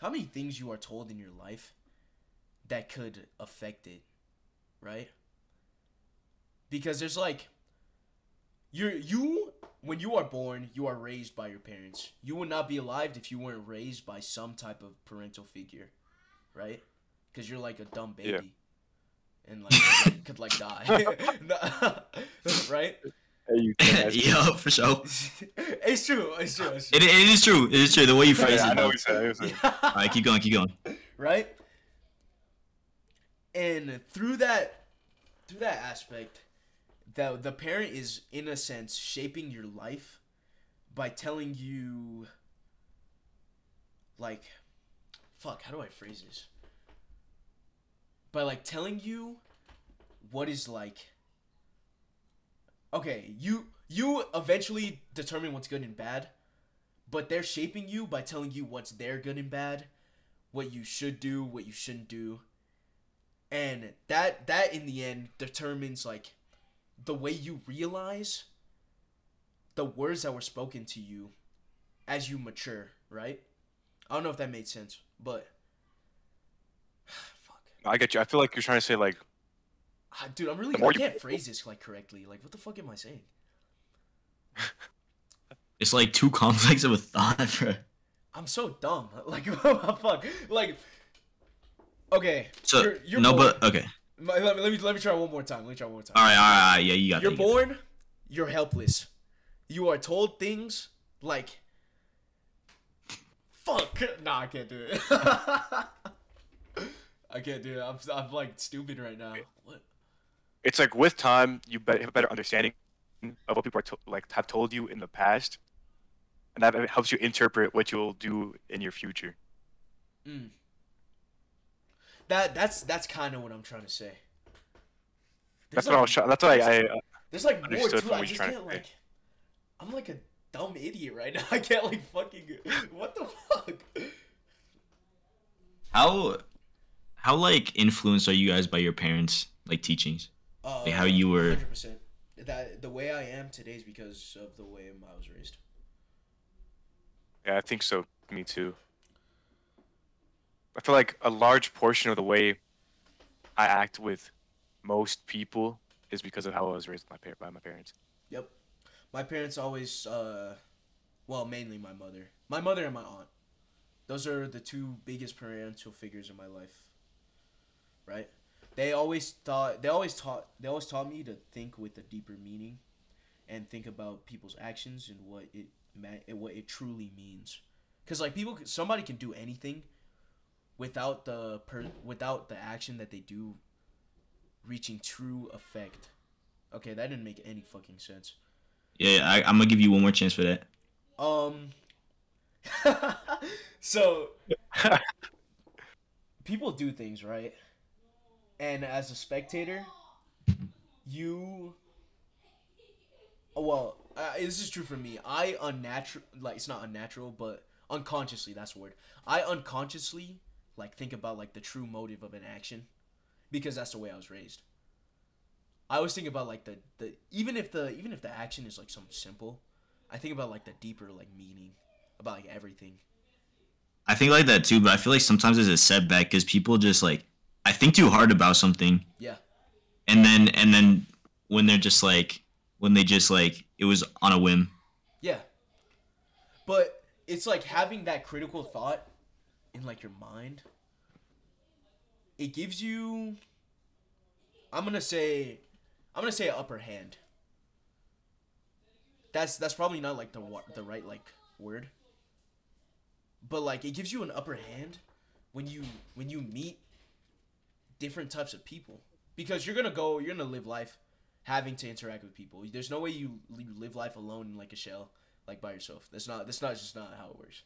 How many things you are told in your life, that could affect it, right? Because there's like you're you when you are born you are raised by your parents you would not be alive if you weren't raised by some type of parental figure right because you're like a dumb baby Yeah. and like could, like could like die right Hey, you yeah, for sure. it's true it's true, it's true. It, it is true. It is true. The way you phrase I it. know though. what you said. I know what you said. All right, keep going. Keep going. right? And through that through that aspect, the the parent is in a sense shaping your life by telling you like fuck, how do I phrase this? By like telling you what is like okay, you you eventually determine what's good and bad, but they're shaping you by telling you what's their good and bad what you should do, what you shouldn't do. And that that in the end determines like the way you realize the words that were spoken to you as you mature, right? I don't know if that made sense, but fuck. I get you. I feel like you're trying to say like Ah, Dude, I'm really The I more you- can't phrase this like correctly. Like what the fuck am I saying? It's like too complex of a thought, bro. I'm so dumb. Like fuck. Like okay. So you're, you're no, born- but okay. Let, me, let me let me try one more time. Let me try one more time. All right, all right, all right. Yeah, you got. You're that, you got born, you're helpless. You are told things like fuck. Nah, I can't do it. I can't do it. I'm, I'm like stupid right now. What? it's like with time you bet have a better understanding of what people are to- like have told you in the past, and that helps you interpret what you'll do in your future. Mm. That that's that's kind of what I'm trying to say. There's That's what I was. Trying, that's why I. I There's like more understood to it. I just can't to like. I'm like a dumb idiot right now. I can't like fucking. What the fuck? How, how like influenced are you guys by your parents' like teachings? Uh, Like how you were- 100%. That the way I am today is because of the way I was raised. yeah, I think so. Me too. I feel like a large portion of the way I act with most people is because of how I was raised by my, par- by my parents. Yep. My parents always, uh, well, mainly my mother. My mother and my aunt. Those are the two biggest parental figures in my life. Right? They always thought they always taught they always taught me to think with a deeper meaning and think about people's actions and what it ma- and what it truly means. Cuz like people somebody can do anything without the per, without the action that they do reaching true effect. Okay, that didn't make any fucking sense. Yeah, I, I'm gonna give you one more chance for that. Um. so people do things right, and as a spectator, you. oh, Well, uh, this is true for me. I unnatural, like it's not unnatural, but unconsciously. That's the word. I unconsciously like think about like the true motive of an action, because that's the way I was raised. I always think about like the the even if the even if the action is like something simple, I think about like the deeper like meaning about like everything. I think like that too, but I feel like sometimes there's a setback because people just like I think too hard about something, Yeah. and then and then when they're just like when they just like it was on a whim. Yeah. But it's like having that critical thought in like your mind. It gives you I'm to say I'm to say upper hand. That's that's probably not like the the right like word. But like it gives you an upper hand when you when you meet different types of people because you're gonna go you're gonna live life having to interact with people there's no way you, you live life alone in like a shell like by yourself that's not that's not just not how it works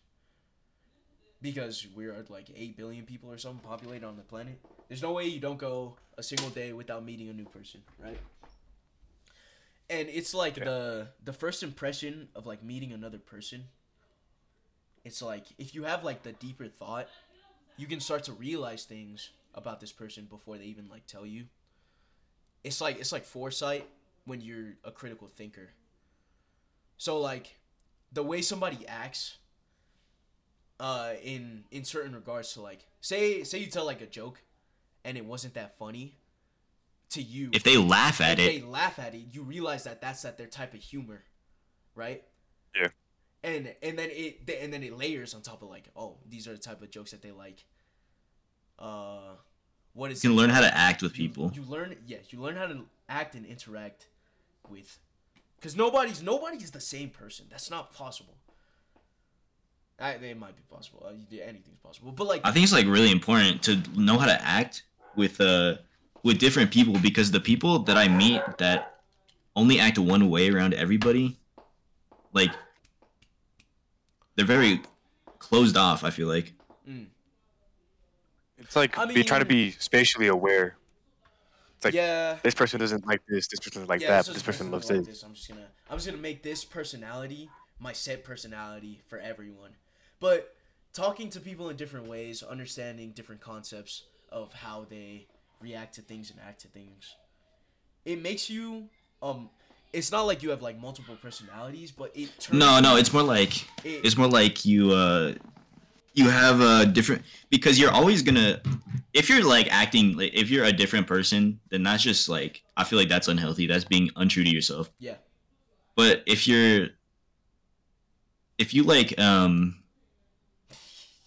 because we're like 8 billion people or something populated on the planet. There's no way you don't go a single day without meeting a new person right? And it's like Yeah. the the first impression of like meeting another person it's like if you have like the deeper thought you can start to realize things about this person before they even like tell you. It's like it's like foresight when you're a critical thinker. So like the way somebody acts uh in in certain regards to like say say you tell like a joke and it wasn't that funny to you If they laugh at if it, they laugh at it, you realize that that's that their type of humor, right? Yeah. And and then it th- and then it layers on top of like, oh, these are the type of jokes that they like. Uh, what is you can it? learn how to act with You- people. You, learn, yeah, you learn how to act and interact with, because nobody's nobody's the same person. That's not possible. I, it might be possible. Uh, anything's possible, but like, I think it's like really important to know how to act with uh with different people because the people that I meet that only act one way around everybody, like they're very closed off. I feel like mm, It's like I be trying to be spatially aware. It's like yeah. this person doesn't like this, this person doesn't like Yeah, that, it's but just this person loves like this. I'm just gonna I'm just gonna make this personality my set personality for everyone. But talking to people in different ways, understanding different concepts of how they react to things and act to things, it makes you um. It's not like you have like multiple personalities, but it turns no, no, it's more like it, it's more like you uh you have a different because you're always gonna if you're like acting like if you're a different person then that's just like i feel like that's unhealthy that's being untrue to yourself yeah but if you're if you like um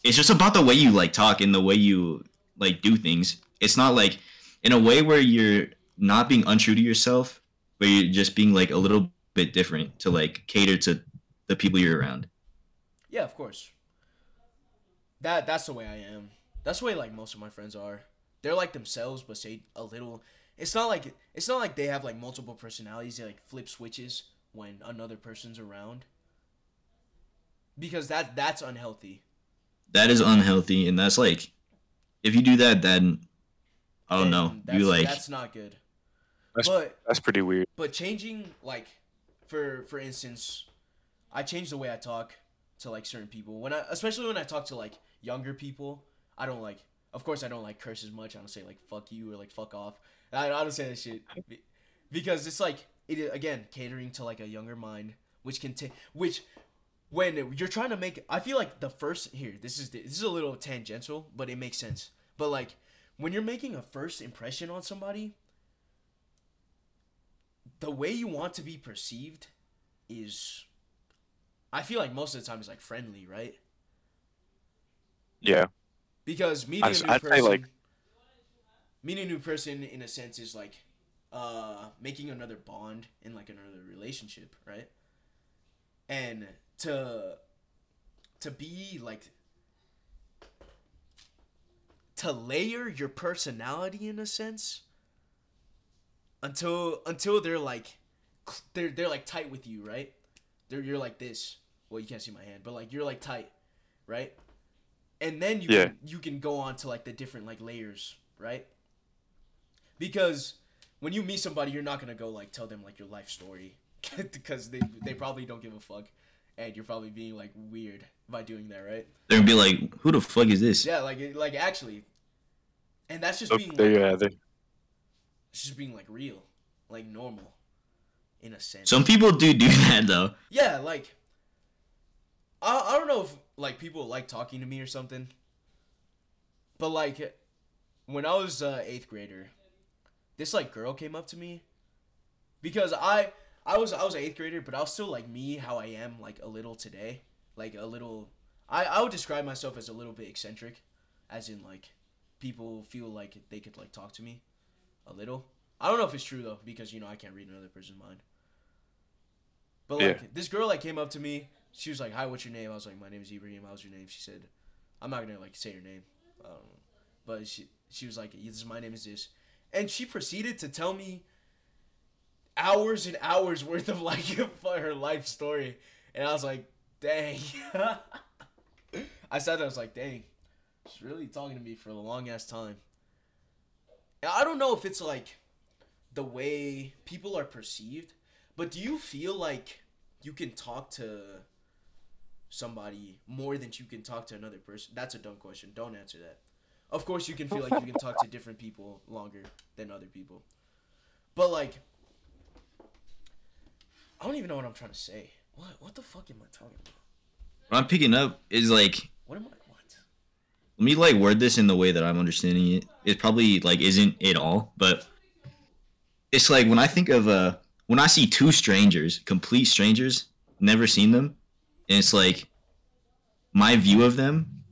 it's just about the way you like talk and the way you like do things it's not like in a way where you're not being untrue to yourself but you're just being like a little bit different to like cater to the people you're around yeah of course. That that's the way I am. That's the way like most of my friends are. They're like themselves, but say a little. It's not like it's not like they have like multiple personalities. They like flip switches when another person's around. Because that that's unhealthy. That is unhealthy and that's like if you do that then i don't And know you like that's not good. That's- but That's pretty weird. but changing like for for instance i change the way i talk to like certain people when i especially when i talk to like younger people i don't like of course i don't like curse as much i don't say like fuck you or like fuck off i, I don't say that shit because it's like it again catering to like a younger mind which can take which when you're trying to make i feel like the first here this is this is a little tangential but it makes sense but like when you're making a first impression on somebody the way you want to be perceived is I feel like most of the time is like friendly, right? Yeah. Because meeting a new I'd person like- meeting a new person in a sense is like uh making another bond in like another relationship, right? And to to be like to layer your personality in a sense until until they're like they're they're like tight with you, right? They're you're like this. Well, you can't see my hand, but like you're like tight, right? And then you Yeah. can you can go on to like the different like layers, right? Because when you meet somebody, you're not gonna go like tell them like your life story because they they probably don't give a fuck, and you're probably being like weird by doing that, right? they're gonna be like who the fuck is this Yeah, like like actually, and that's just So being they, like, yeah, they, it's just being like real, like normal, in a sense. some people do do that though Yeah, like I I don't know if like people like talking to me or something. But like when I was uh, 8th grader, this like girl came up to me because I I was I was an 8th grader, but I was still like me how I am like a little today. Like a little I I would describe myself as a little bit eccentric as in like people feel like they could like talk to me a little. I don't know if it's true though because you know I can't read another person's mind. But like Yeah. this girl like came up to me. She was like, "Hi, what's your name?" I was like, "My name is Ibrahim. How's your name?" She said, "I'm not gonna like say your name. I. But she she was like, "This is my name is this," and she proceeded to tell me hours and hours worth of like her life story, and I was like, "Dang." I said there, I was like, "Dang." She's really talking to me for a long ass time. And I don't know if it's like the way people are perceived, but do you feel like you can talk to somebody more than you can talk to another person? That's a dumb question. Don't answer that. Of course, you can feel like you can talk to different people longer than other people. But like I don't even know what I'm trying to say. What what the fuck am I talking about? What I'm picking up is like What am I what? let me like word this in the way that I'm understanding it. It probably like isn't it all, but it's like when I think of uh when I see two strangers, complete strangers, never seen them, and it's like my view of them,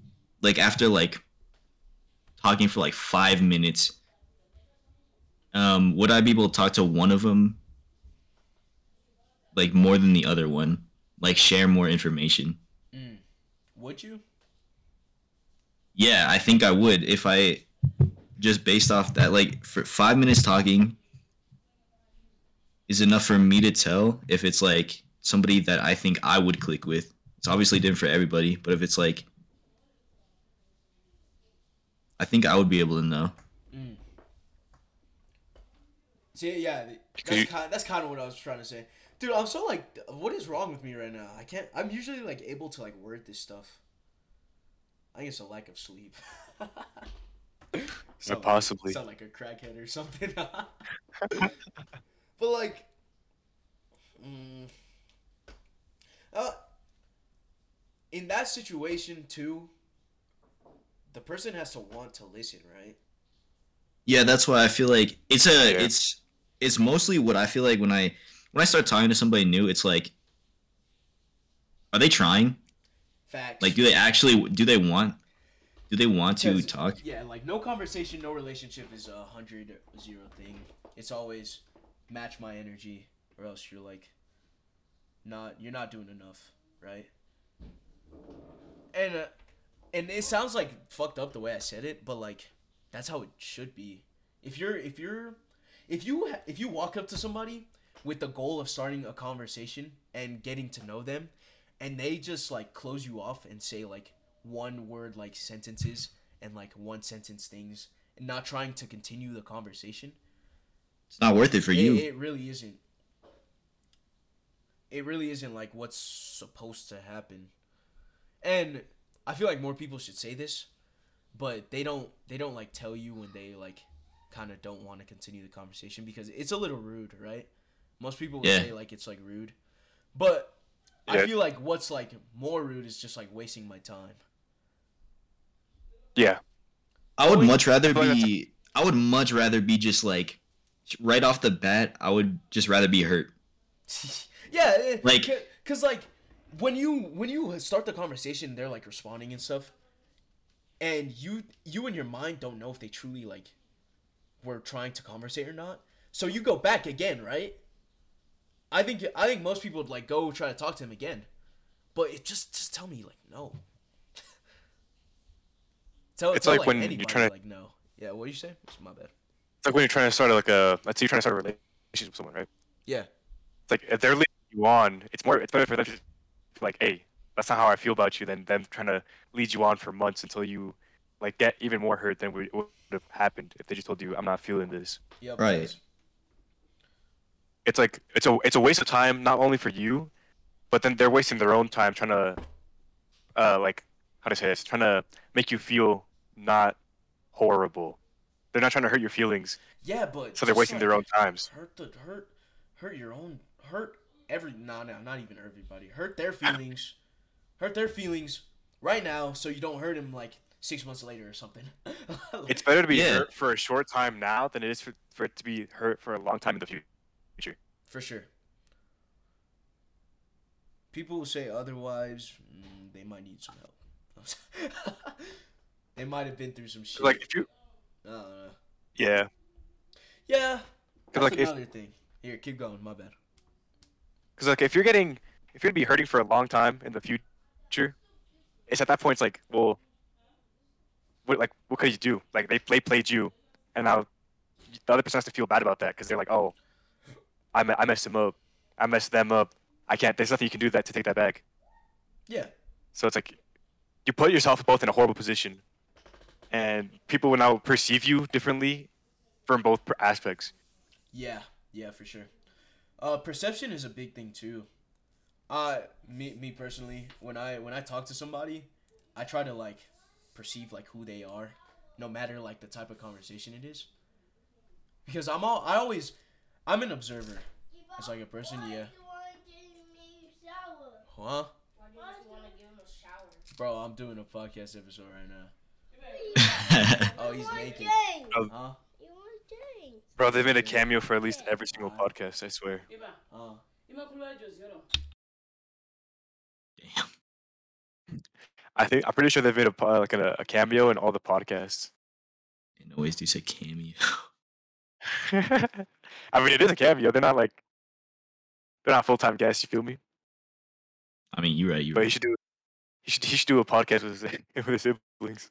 like after like talking for like five minutes, um, would I be able to talk to one of them like more than the other one? Like share more information? Mm. Would you? Yeah, I think I would if I just based off that like for 5 minutes talking is enough for me to tell if it's like somebody that I think I would click with. It's obviously different for everybody, but if it's like I think I would be able to know. Mm. See, yeah, that's you- kind. That's kind of what I was trying to say, dude. I'm so like, what is wrong with me right now? I can't. I'm usually like able to like word this stuff. I think it's a lack of sleep. Sound like- possibly. sound like a crackhead or something. but like, mm, uh, in that situation too, the person has to want to listen, right? Yeah, that's why I feel like it's a Yeah. it's it's mostly what I feel like when I when I start talking to somebody new, it's like are they trying? Facts. Like do they actually do they want do they want to talk? Yeah, like no conversation, no relationship is a hundred zero thing. It's always match my energy, or else you're like not you're not doing enough, right? And uh, and it sounds like fucked up the way I said it, but like that's how it should be. If you're if you're if you if you walk up to somebody with the goal of starting a conversation and getting to know them, and they just like close you off and say like one word like sentences and like one sentence things and not trying to continue the conversation. It's not worth it for it, you. it really isn't. It really isn't like what's supposed to happen. And i feel like more people should say this but they don't they don't like tell you when they like kind of don't want to continue the conversation because it's a little rude right most people would Yeah. say like it's like rude but i feel like what's like more rude is just like wasting my time Yeah. I would much rather I feel like be. I would much rather be just like, right off the bat. I would just rather be hurt. yeah, eh, Like- cause like when you when you start the conversation, they're like responding and stuff, and you you in your mind don't know if they truly like were trying to conversate or not. So you go back again, right? I think I think most people would like go try to talk to him again, but it just just tell me like no. tell, It's tell, like when you're trying to- like no. Yeah, what do you say? It's my bad. It's like when you're trying to start like a let's say you're trying to start a relationship with someone, right? Yeah. It's like if they're leading you on, it's more it's better for them to be like, hey, that's not how I feel about you, than them trying to lead you on for months until you like get even more hurt than would would have happened if they just told you I'm not feeling this. Yep, Right. Facts. It's like it's a it's a waste of time not only for you, but then they're wasting their own time trying to, uh, like how to say this, trying to make you feel not horrible. They're not trying to hurt your feelings, Yeah, but so they're just, wasting their own times. hurt the hurt hurt your own hurt every no no not even everybody hurt their feelings hurt their feelings right now so you don't hurt them like six months later or something Like, It's better to be Yeah. hurt for a short time now than it is for, for it to be hurt for a long time in the future. For sure. People who say otherwise mm, they might need some help. They might have been through some shit. Like if you, I don't know. yeah, yeah that's like, if- another thing. Here keep going my bad. Because like if you're getting, if you're gonna be hurting for a long time in the future, it's at that point it's like, well, what like what could you do? Like they they played you, and now the other person has to feel bad about that because they're like, oh, I I messed him up, I messed them up. I can't. There's nothing you can do that to take that back. Yeah. So it's like you put yourself both in a horrible position, and people will now perceive you differently from both per- aspects. Yeah, yeah, for sure. Uh, perception is a big thing too. Uh, me me personally, when I when I talk to somebody, I try to like perceive like who they are, no matter like the type of conversation it is. Because I'm all I always, I'm an observer. It's like a person, yeah. Huh? Why didn't you want to give him a shower? Bro, I'm doing a podcast episode right now. Oh, he's naked. Oh. Huh? Bro, they've made a cameo for at least every single podcast. I swear. Iba, Huh? ima kulwa Josie, hold on. Damn. I think I'm pretty sure they've made a like a, a cameo in all the podcasts. And always do say cameo. I mean, it is a cameo. They're not like they're not full time guests. You feel me? I mean, you're right. You're But he should do he should he should do a podcast with his, with his siblings.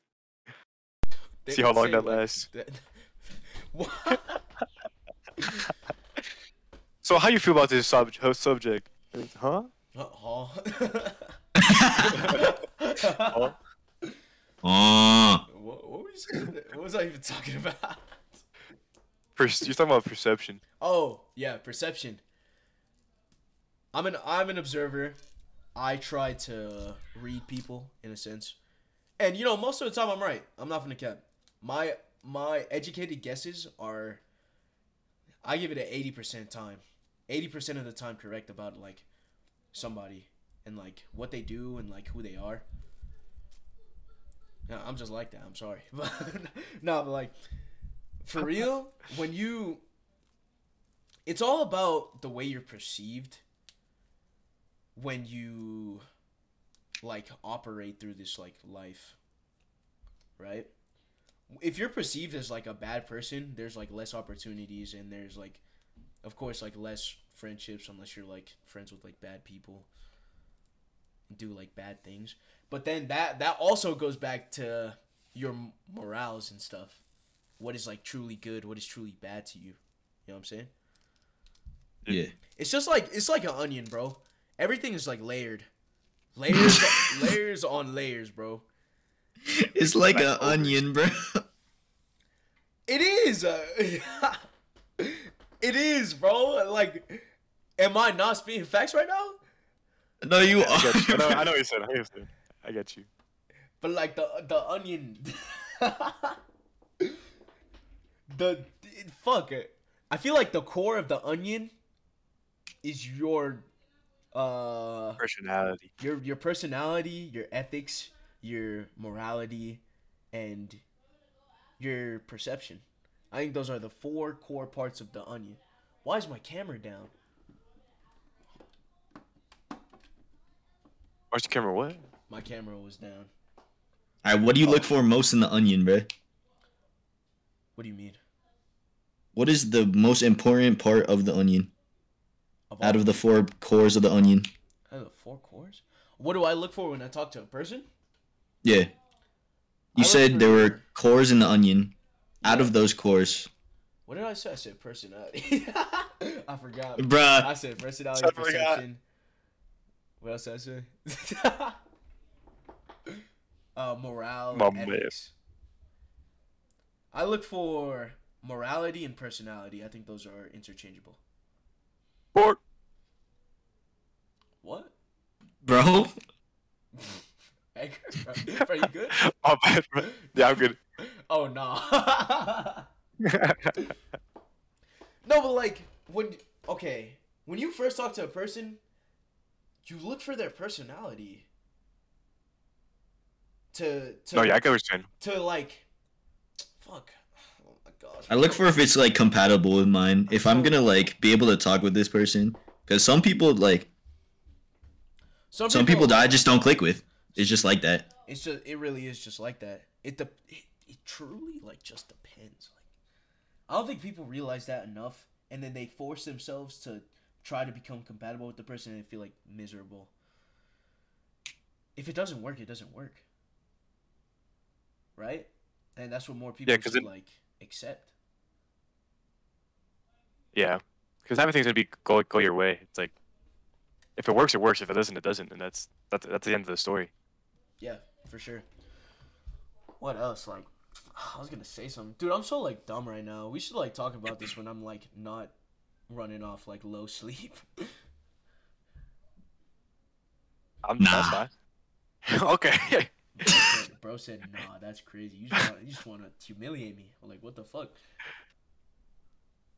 They See how long that like, lasts. that- what? So how you feel about this sub- subject? Huh? Huh? Oh. Oh, What, what were you saying? What was I even talking about? Per- you're talking about perception. Oh, yeah, perception. I'm an I'm an observer. I try to read people in a sense. And you know, most of the time I'm right. I'm not gonna cap. My my educated guesses are I give it an eighty percent time. Eighty percent of the time correct about like somebody and like what they do and like who they are. No, I'm just like that. I'm sorry. But no, but like for real, when you it's all about the way you're perceived when you like operate through this like life right? If you're perceived as like a bad person there's like less opportunities and there's like of course like less friendships unless you're like friends with like bad people and do like bad things. But then that that also goes back to your morals and stuff what is like truly good what is truly bad to you you know what i'm saying yeah. it's just like it's like an onion, bro. Everything is like layered, layers, layers on layers, bro. It's like an onion, bro. It is. Uh, it is, bro. Like, am I not speaking facts right now? no, you I, get you. I, know, I are. know you said. I know what you said. I get you. But like the the onion, the fuck it. I feel like the core of the onion is your uh Personality. your your personality, your ethics, your morality, and your perception. I think those are the four core parts of the onion. Why is my camera down? Where's the camera? What? My camera was down. All right, what do you look for most in the onion, bro? What do you mean? What is the most important part of the onion Of out of the four cores of the onion? out of the four cores. What do I look for when I talk to a person? Yeah. You look said there were cores in the onion. Out of those cores, What did I say? I said personality. I forgot. I bruh. said personality, I perception. What else did I say? uh, morale, My and man. I look for morality and personality. I think those are interchangeable. Sport. What? Bro, Edgar, bro, bro, you good? Oh, bad, bro. Yeah, I'm good. Oh no. no, but like when okay, when you first talk to a person, you look for their personality. To to no, yeah, I get what to like fuck. Oh my gosh. I look for if it's like compatible with mine. If I'm oh. gonna like be able to talk with this person, because some people like some people that I just don't click with. It's just like that. It's just it really is just like that. It de- it, it truly like just depends. Like I don't think people realize that enough, and then they force themselves to try to become compatible with the person and feel like miserable. If it doesn't work, it doesn't work. Right? and that's what more people 'cause should it- like accept. Yeah, because everything's gonna be go go your way. It's like if it works, it works. If it doesn't, it doesn't, and that's that's that's the end of the story. Yeah, for sure. What else? Like, I was gonna say something, dude. I'm so like dumb right now. We should like talk about this when I'm like not running off like low sleep. I'm, Nah. That's fine. okay. bro, said, "Nah, that's crazy. You just want, you just want to humiliate me." I'm like, what the fuck?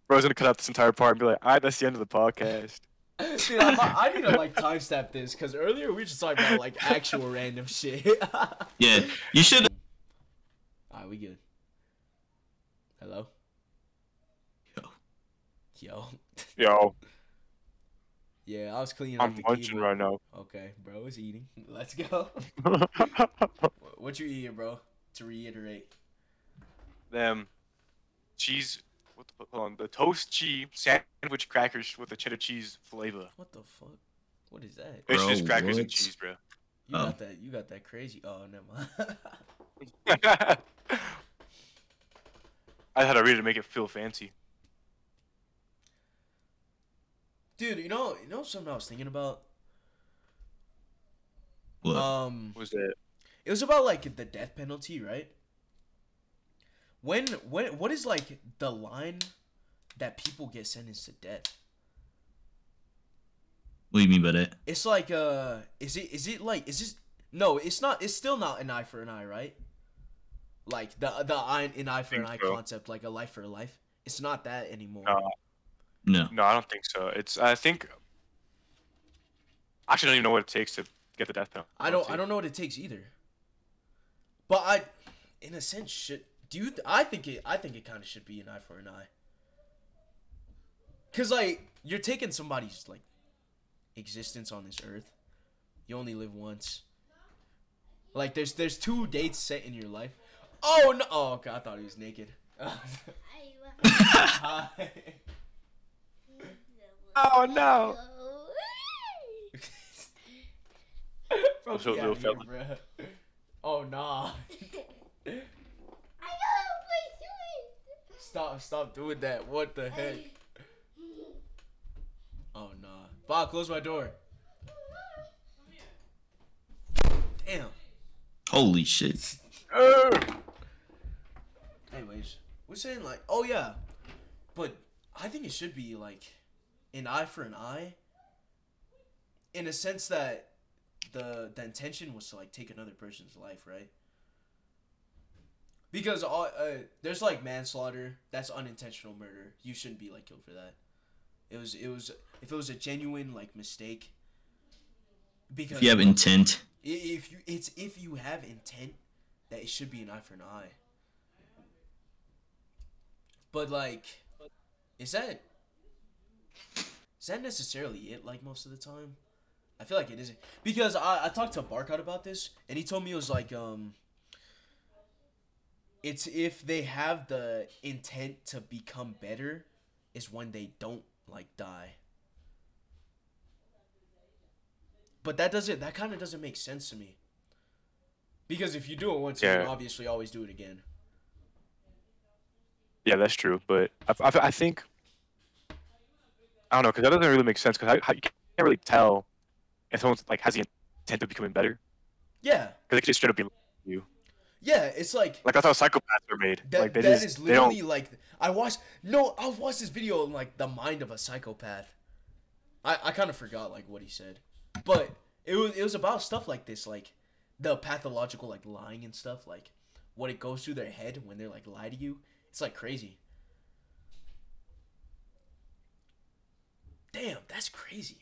Bro's gonna cut out this entire part and be like, "All right, that's the end of the podcast." Dude, I'm, I need to like timestamp this because earlier we were just talking about like actual random shit. Yeah, you should. Alright, we good. Hello. Yo. Yo. Yo, Yeah, I was cleaning I'm up the munching right now. Okay, bro is eating. Let's go. What you eating, bro? To reiterate. Them cheese. What the, hold on, the toast cheese sandwich crackers with the cheddar cheese flavor. What the fuck? What is that? It's just crackers and cheese, bro. You Oh. got that? You got that crazy? Oh, never mind. I had to read it to make it feel fancy. Dude, you know, you know something I was thinking about. What? Um, What was it? it was about like the death penalty, right? When, when, what is like the line that people get sentenced to death? what do you mean by that? It's like, uh, is it, is it like, is this? No, it's not. It's still not an eye for an eye, right? Like the the eye an eye for an eye so. concept, like a life for a life. It's not that anymore. No. No. No, I don't think so. It's I think. I actually don't even know what it takes to get the death penalty. I don't I don't know what it takes either. But I in a sense should do you th- I think it I think it kind of should be an eye for an eye. Cuz like you're taking somebody's like existence on this earth. You only live once. Like there's there's two dates set in your life. Oh no. Oh god, I thought he was naked. Hi. Oh no! Bro, So get little outta here, fella. bruh. Oh nah. Stop stop doing that. What the heck? Oh nah. Bob, close my door. Damn. Holy shit. Anyways, we're saying like, oh yeah, but I think it should be like an eye for an eye. In a sense that the the intention was to like take another person's life, right? Because all uh, there's like manslaughter, that's unintentional murder. You shouldn't be like killed for that. It was it was if it was a genuine like mistake. Because If you have intent, If you, it's if you have intent that it should be an eye for an eye. But like, is that is that necessarily it? Like most of the time, I feel like it isn't because I I talked to Barkot about this and he told me it was like um. It's if they have the intent to become better, is when they don't like die. But that doesn't. That kind of doesn't make sense to me. Because if you do it once, you can obviously always do it again. yeah, that's true. But I, I, I think I don't know because that doesn't really make sense because you can't really tell if someone's like has the intent of becoming better Yeah, because they could just straight up be you. yeah. It's like Like that's how psychopaths are made. that. like they that just is don't. literally like I watched. No, I watched this video on like the mind of a psychopath. I I kind of forgot like what he said, but it was it was about stuff like this, like the pathological like lying and stuff, like what it goes through their head when they're like lie to you. It's like crazy. Damn, that's crazy.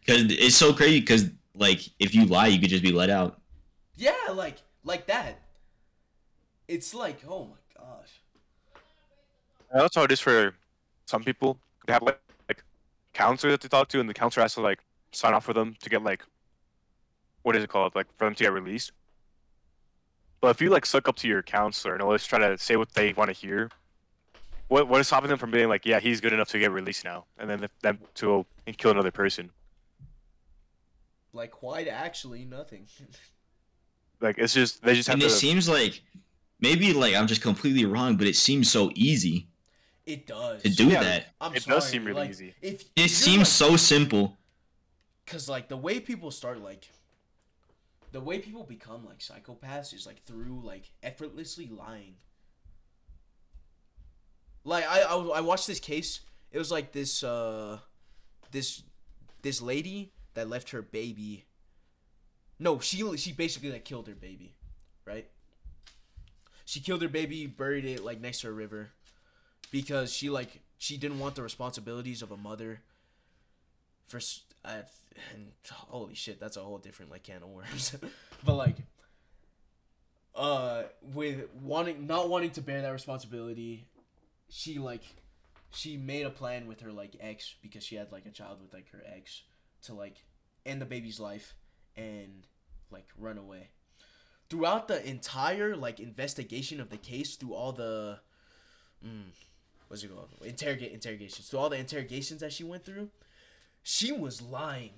because it's so crazy. Because like, if you lie, you could just be let out. Yeah, like like that. It's like, oh my gosh. And That's how it is for some people. They have like, like counselor that they talk to, and the counselor has to like sign off for them to get like what is it called? Like for them to get released. But if you like suck up to your counselor and always try to say what they want to hear, what what is stopping them from being like, yeah, he's good enough to get released now, and then them to and kill another person? Like quite actually nothing. Like it's just they just have And to. it seems like maybe like I'm just completely wrong, but it seems so easy It does. to do Yeah, that. I'm It sorry, does seem really like, easy. If It seems so simple. because like the way people start like the way people become like psychopaths is like through like effortlessly lying like I, I i watched this case. It was like this uh this this lady that left her baby. No she she basically like killed her baby right? She killed her baby buried it like next to a river because she like she didn't want the responsibilities of a mother for and holy shit that's a whole different like can of worms. But like uh with wanting not wanting to bear that responsibility she like she made a plan with her like ex because she had like a child with like her ex to like end the baby's life and like run away. Throughout the entire like investigation of the case through all the mm, what's it called? Interrogate interrogations. Through all the interrogations that she went through she was lying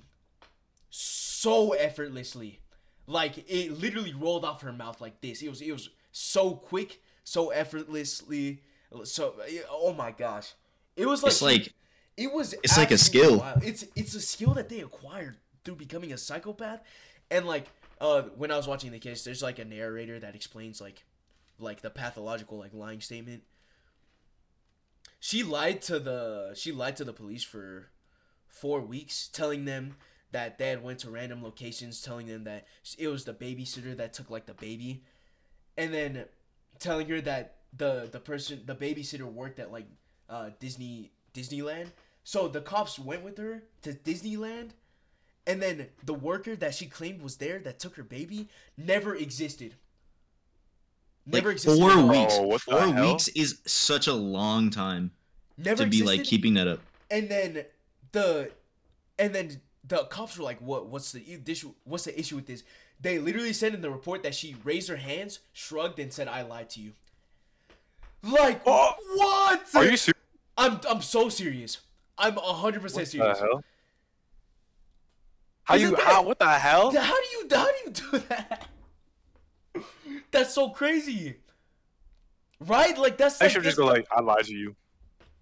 so effortlessly. Like it literally rolled off her mouth like this. It was it was so quick so effortlessly so oh my gosh it was like It's like it was it's like a skill. wild. it's it's a skill that they acquired through becoming a psychopath and like uh when i was watching the case there's like a narrator that explains like like the pathological like lying statement she lied to the she lied to the police for four weeks telling them that dad went to random locations telling them that it was the babysitter that took like the baby and then telling her that the the person the babysitter worked at like uh disney disneyland. So the cops went with her to disneyland and then the worker that she claimed was there that took her baby never existed. Never like existed four at weeks. Oh, what four weeks is such a long time never to be like keeping that up. and then the and then the cops were like what what's the issue what's the issue with this? They literally said in the report that she raised her hands shrugged and said i lied to you like Oh. what Are you serious? i'm i'm so serious i'm 100% What the serious hell? How Isn't you? that- How? What the hell? how do you how do you do that that's so crazy right like that's I like, should just go like, I lied to you.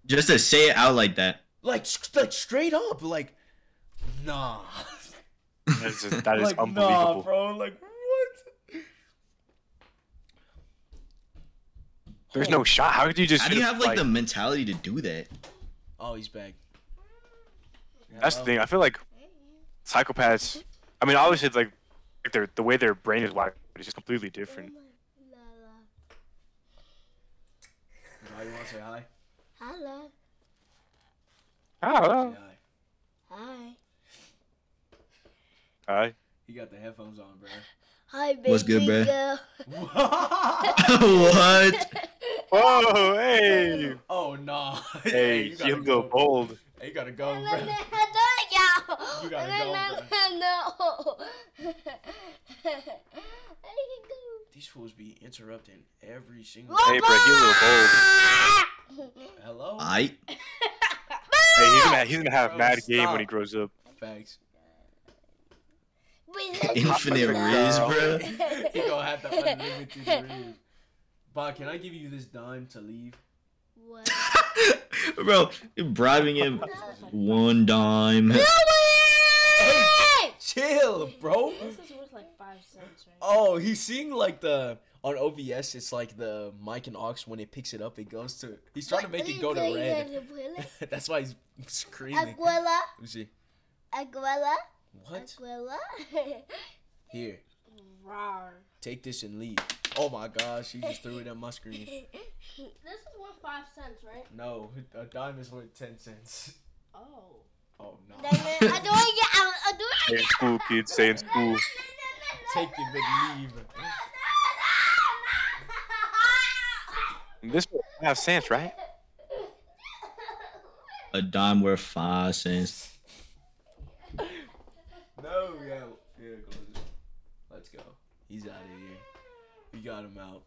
Just to say it out like that. like like straight up like nah That is, that is like, unbelievable. Nah, bro. Like what? There's no shot. How could you just? How do you have like the mentality to do that? Oh, he's back. That's the thing. I feel like psychopaths. I mean, obviously, it's like, like their the way their brain is wired is just completely different. Now you want to say hi? Hello. Oh, Say hi. Hi. hi. He got the headphones on, bro. Hi, baby What's good, bruh? girl. what? Whoa, oh, hey, oh no. hey, you you gotta go go. bold. Hey, you gotta go, bro. no, no, You gotta go, no, no, no. I can go. These fools be interrupting every single. Hey, bro, he a little bold. Hello. I Hey, he's gonna he's gonna have Bro, mad game when he grows up. Facts. infinite riz, bro. he gonna have the unlimited riz. Bob, can I give you this dime to leave? What? bro, you're bribing him one dime. No way! Chill, bro. This is worth like five cents, right? Oh, he's seeing like the on OBS. It's like the mic and aux when it picks it up, it goes to. He's trying to make it go to red. That's why he's screaming. Abuela, Let me see. Abuela, What? Abuela. Here, Rawr. take this and leave. Oh my gosh, he just threw it at my screen. This is worth five cents, right? No, a dime is worth ten cents. Oh. Oh no. I do it again. I do it Stay in school, kids. Stay in school. Take it and leave. This will have sense, right? A dime worth five cents. No, yeah, yeah, close it. Let's go. He's out of here. We got him out.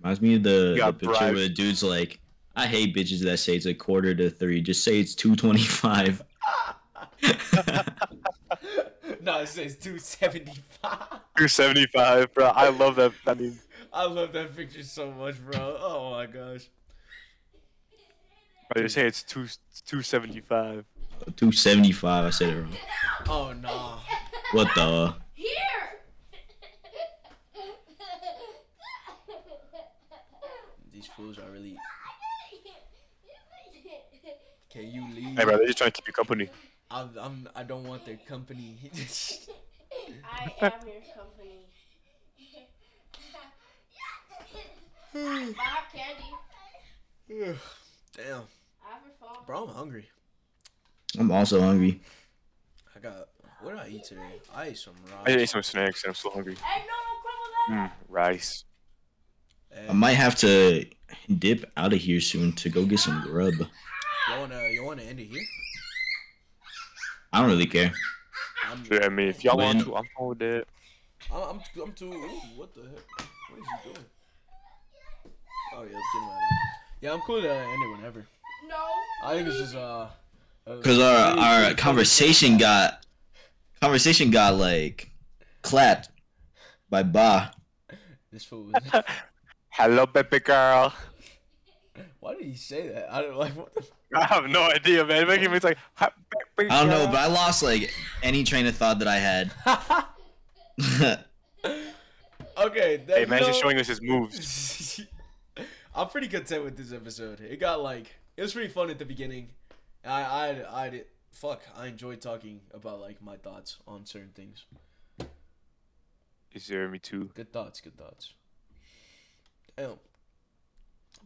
Reminds me of the, the picture bribed. where the dude's like, I hate bitches that say it's a quarter to three. Just say it's two twenty five. no, it says two seventy five. You're 75, bro. I love that. I mean, I love that picture so much, bro. Oh my gosh. I just say it's two two seventy five. 275. I said it wrong. Oh no. What the? Here. These fools are really. Can you leave? Hey, bro, they're just trying to keep you company. I'm, I'm. I don't want their company. I am your company. I have candy. Damn, I have your phone. bro, I'm hungry. I'm also hungry. I got. What did I eat today? I ate some rice. I ate some snacks and I'm still hungry. Hey, no, no, crumble that. Mm, rice. I might have to dip out of here soon to go get some grub. you wanna you wanna end it here? I don't really care. I'm, Yeah, I mean, if y'all want to, I'm fine with it. I'm, I'm, I'm too. Ooh, what the heck? What is he doing? Oh yeah, get him out of here. Yeah, I'm cool to end it whenever. No. I think this is uh. Cause our our conversation got conversation got like clapped by Ba. This fool. Was, Hello, baby girl. why did he say that? I don't like. What the, I have no idea, man. Making me like. I don't know, but I lost like any train of thought that I had. okay. That, Hey, man's you just showing us his moves. I'm pretty content with this episode. It got like it was pretty fun at the beginning. I I I did fuck. I enjoy talking about like my thoughts on certain things. Is there me too? Good thoughts. Good thoughts. Damn.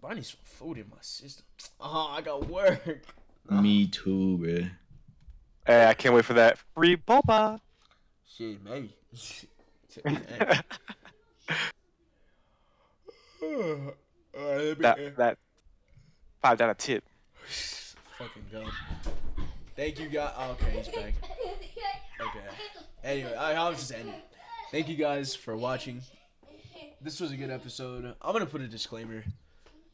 But I need some food in my system. Oh, I got work. Ah. Me too, bro. Hey, I can't wait for that free boba. Shit, maybe. That that five dollar tip. Fucking go. Thank you guys. Oh, okay, he's back. Okay. Anyway, I, I was just ending. Thank you guys for watching. This was a good episode. I'm gonna put a disclaimer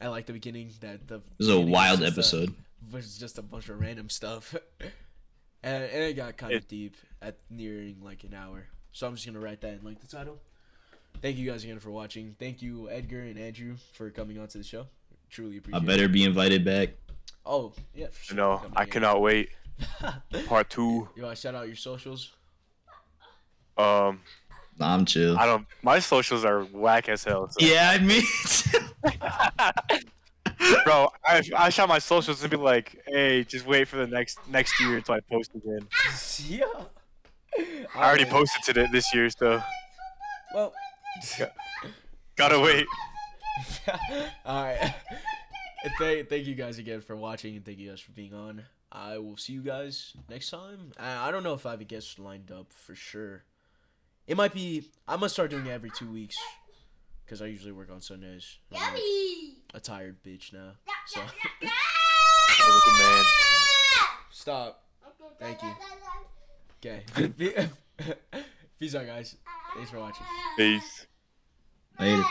at like the beginning that the This is a wild was just a- episode. was just a bunch of random stuff, and, and it got kind of deep at nearing like an hour. So I'm just gonna write that in like the title. Thank you guys again for watching. Thank you Edgar and Andrew for coming onto the show. Truly I appreciate. it. better be invited back. Oh yeah, for sure. No, I again. cannot wait. Part two. You want to shout out your socials? Um, Nah, I'm chill. I don't. My socials are whack as hell. so- Yeah, I mean, Bro, I, I shot my socials and be like, "Hey, just wait for the next next year until I post again." yeah. I already posted today this year, so Well. gotta wait. All right. Thank, thank you guys again for watching and thank you guys for being on. I will see you guys next time. I, I don't know if I have a guest lined up for sure. It might be. I'm gonna start doing it every two weeks because I usually work on Sundays. I'm like a tired bitch now. So Hey, looking man. stop. Thank you. Okay. Peace out, guys. Thanks for watching. Peace. later.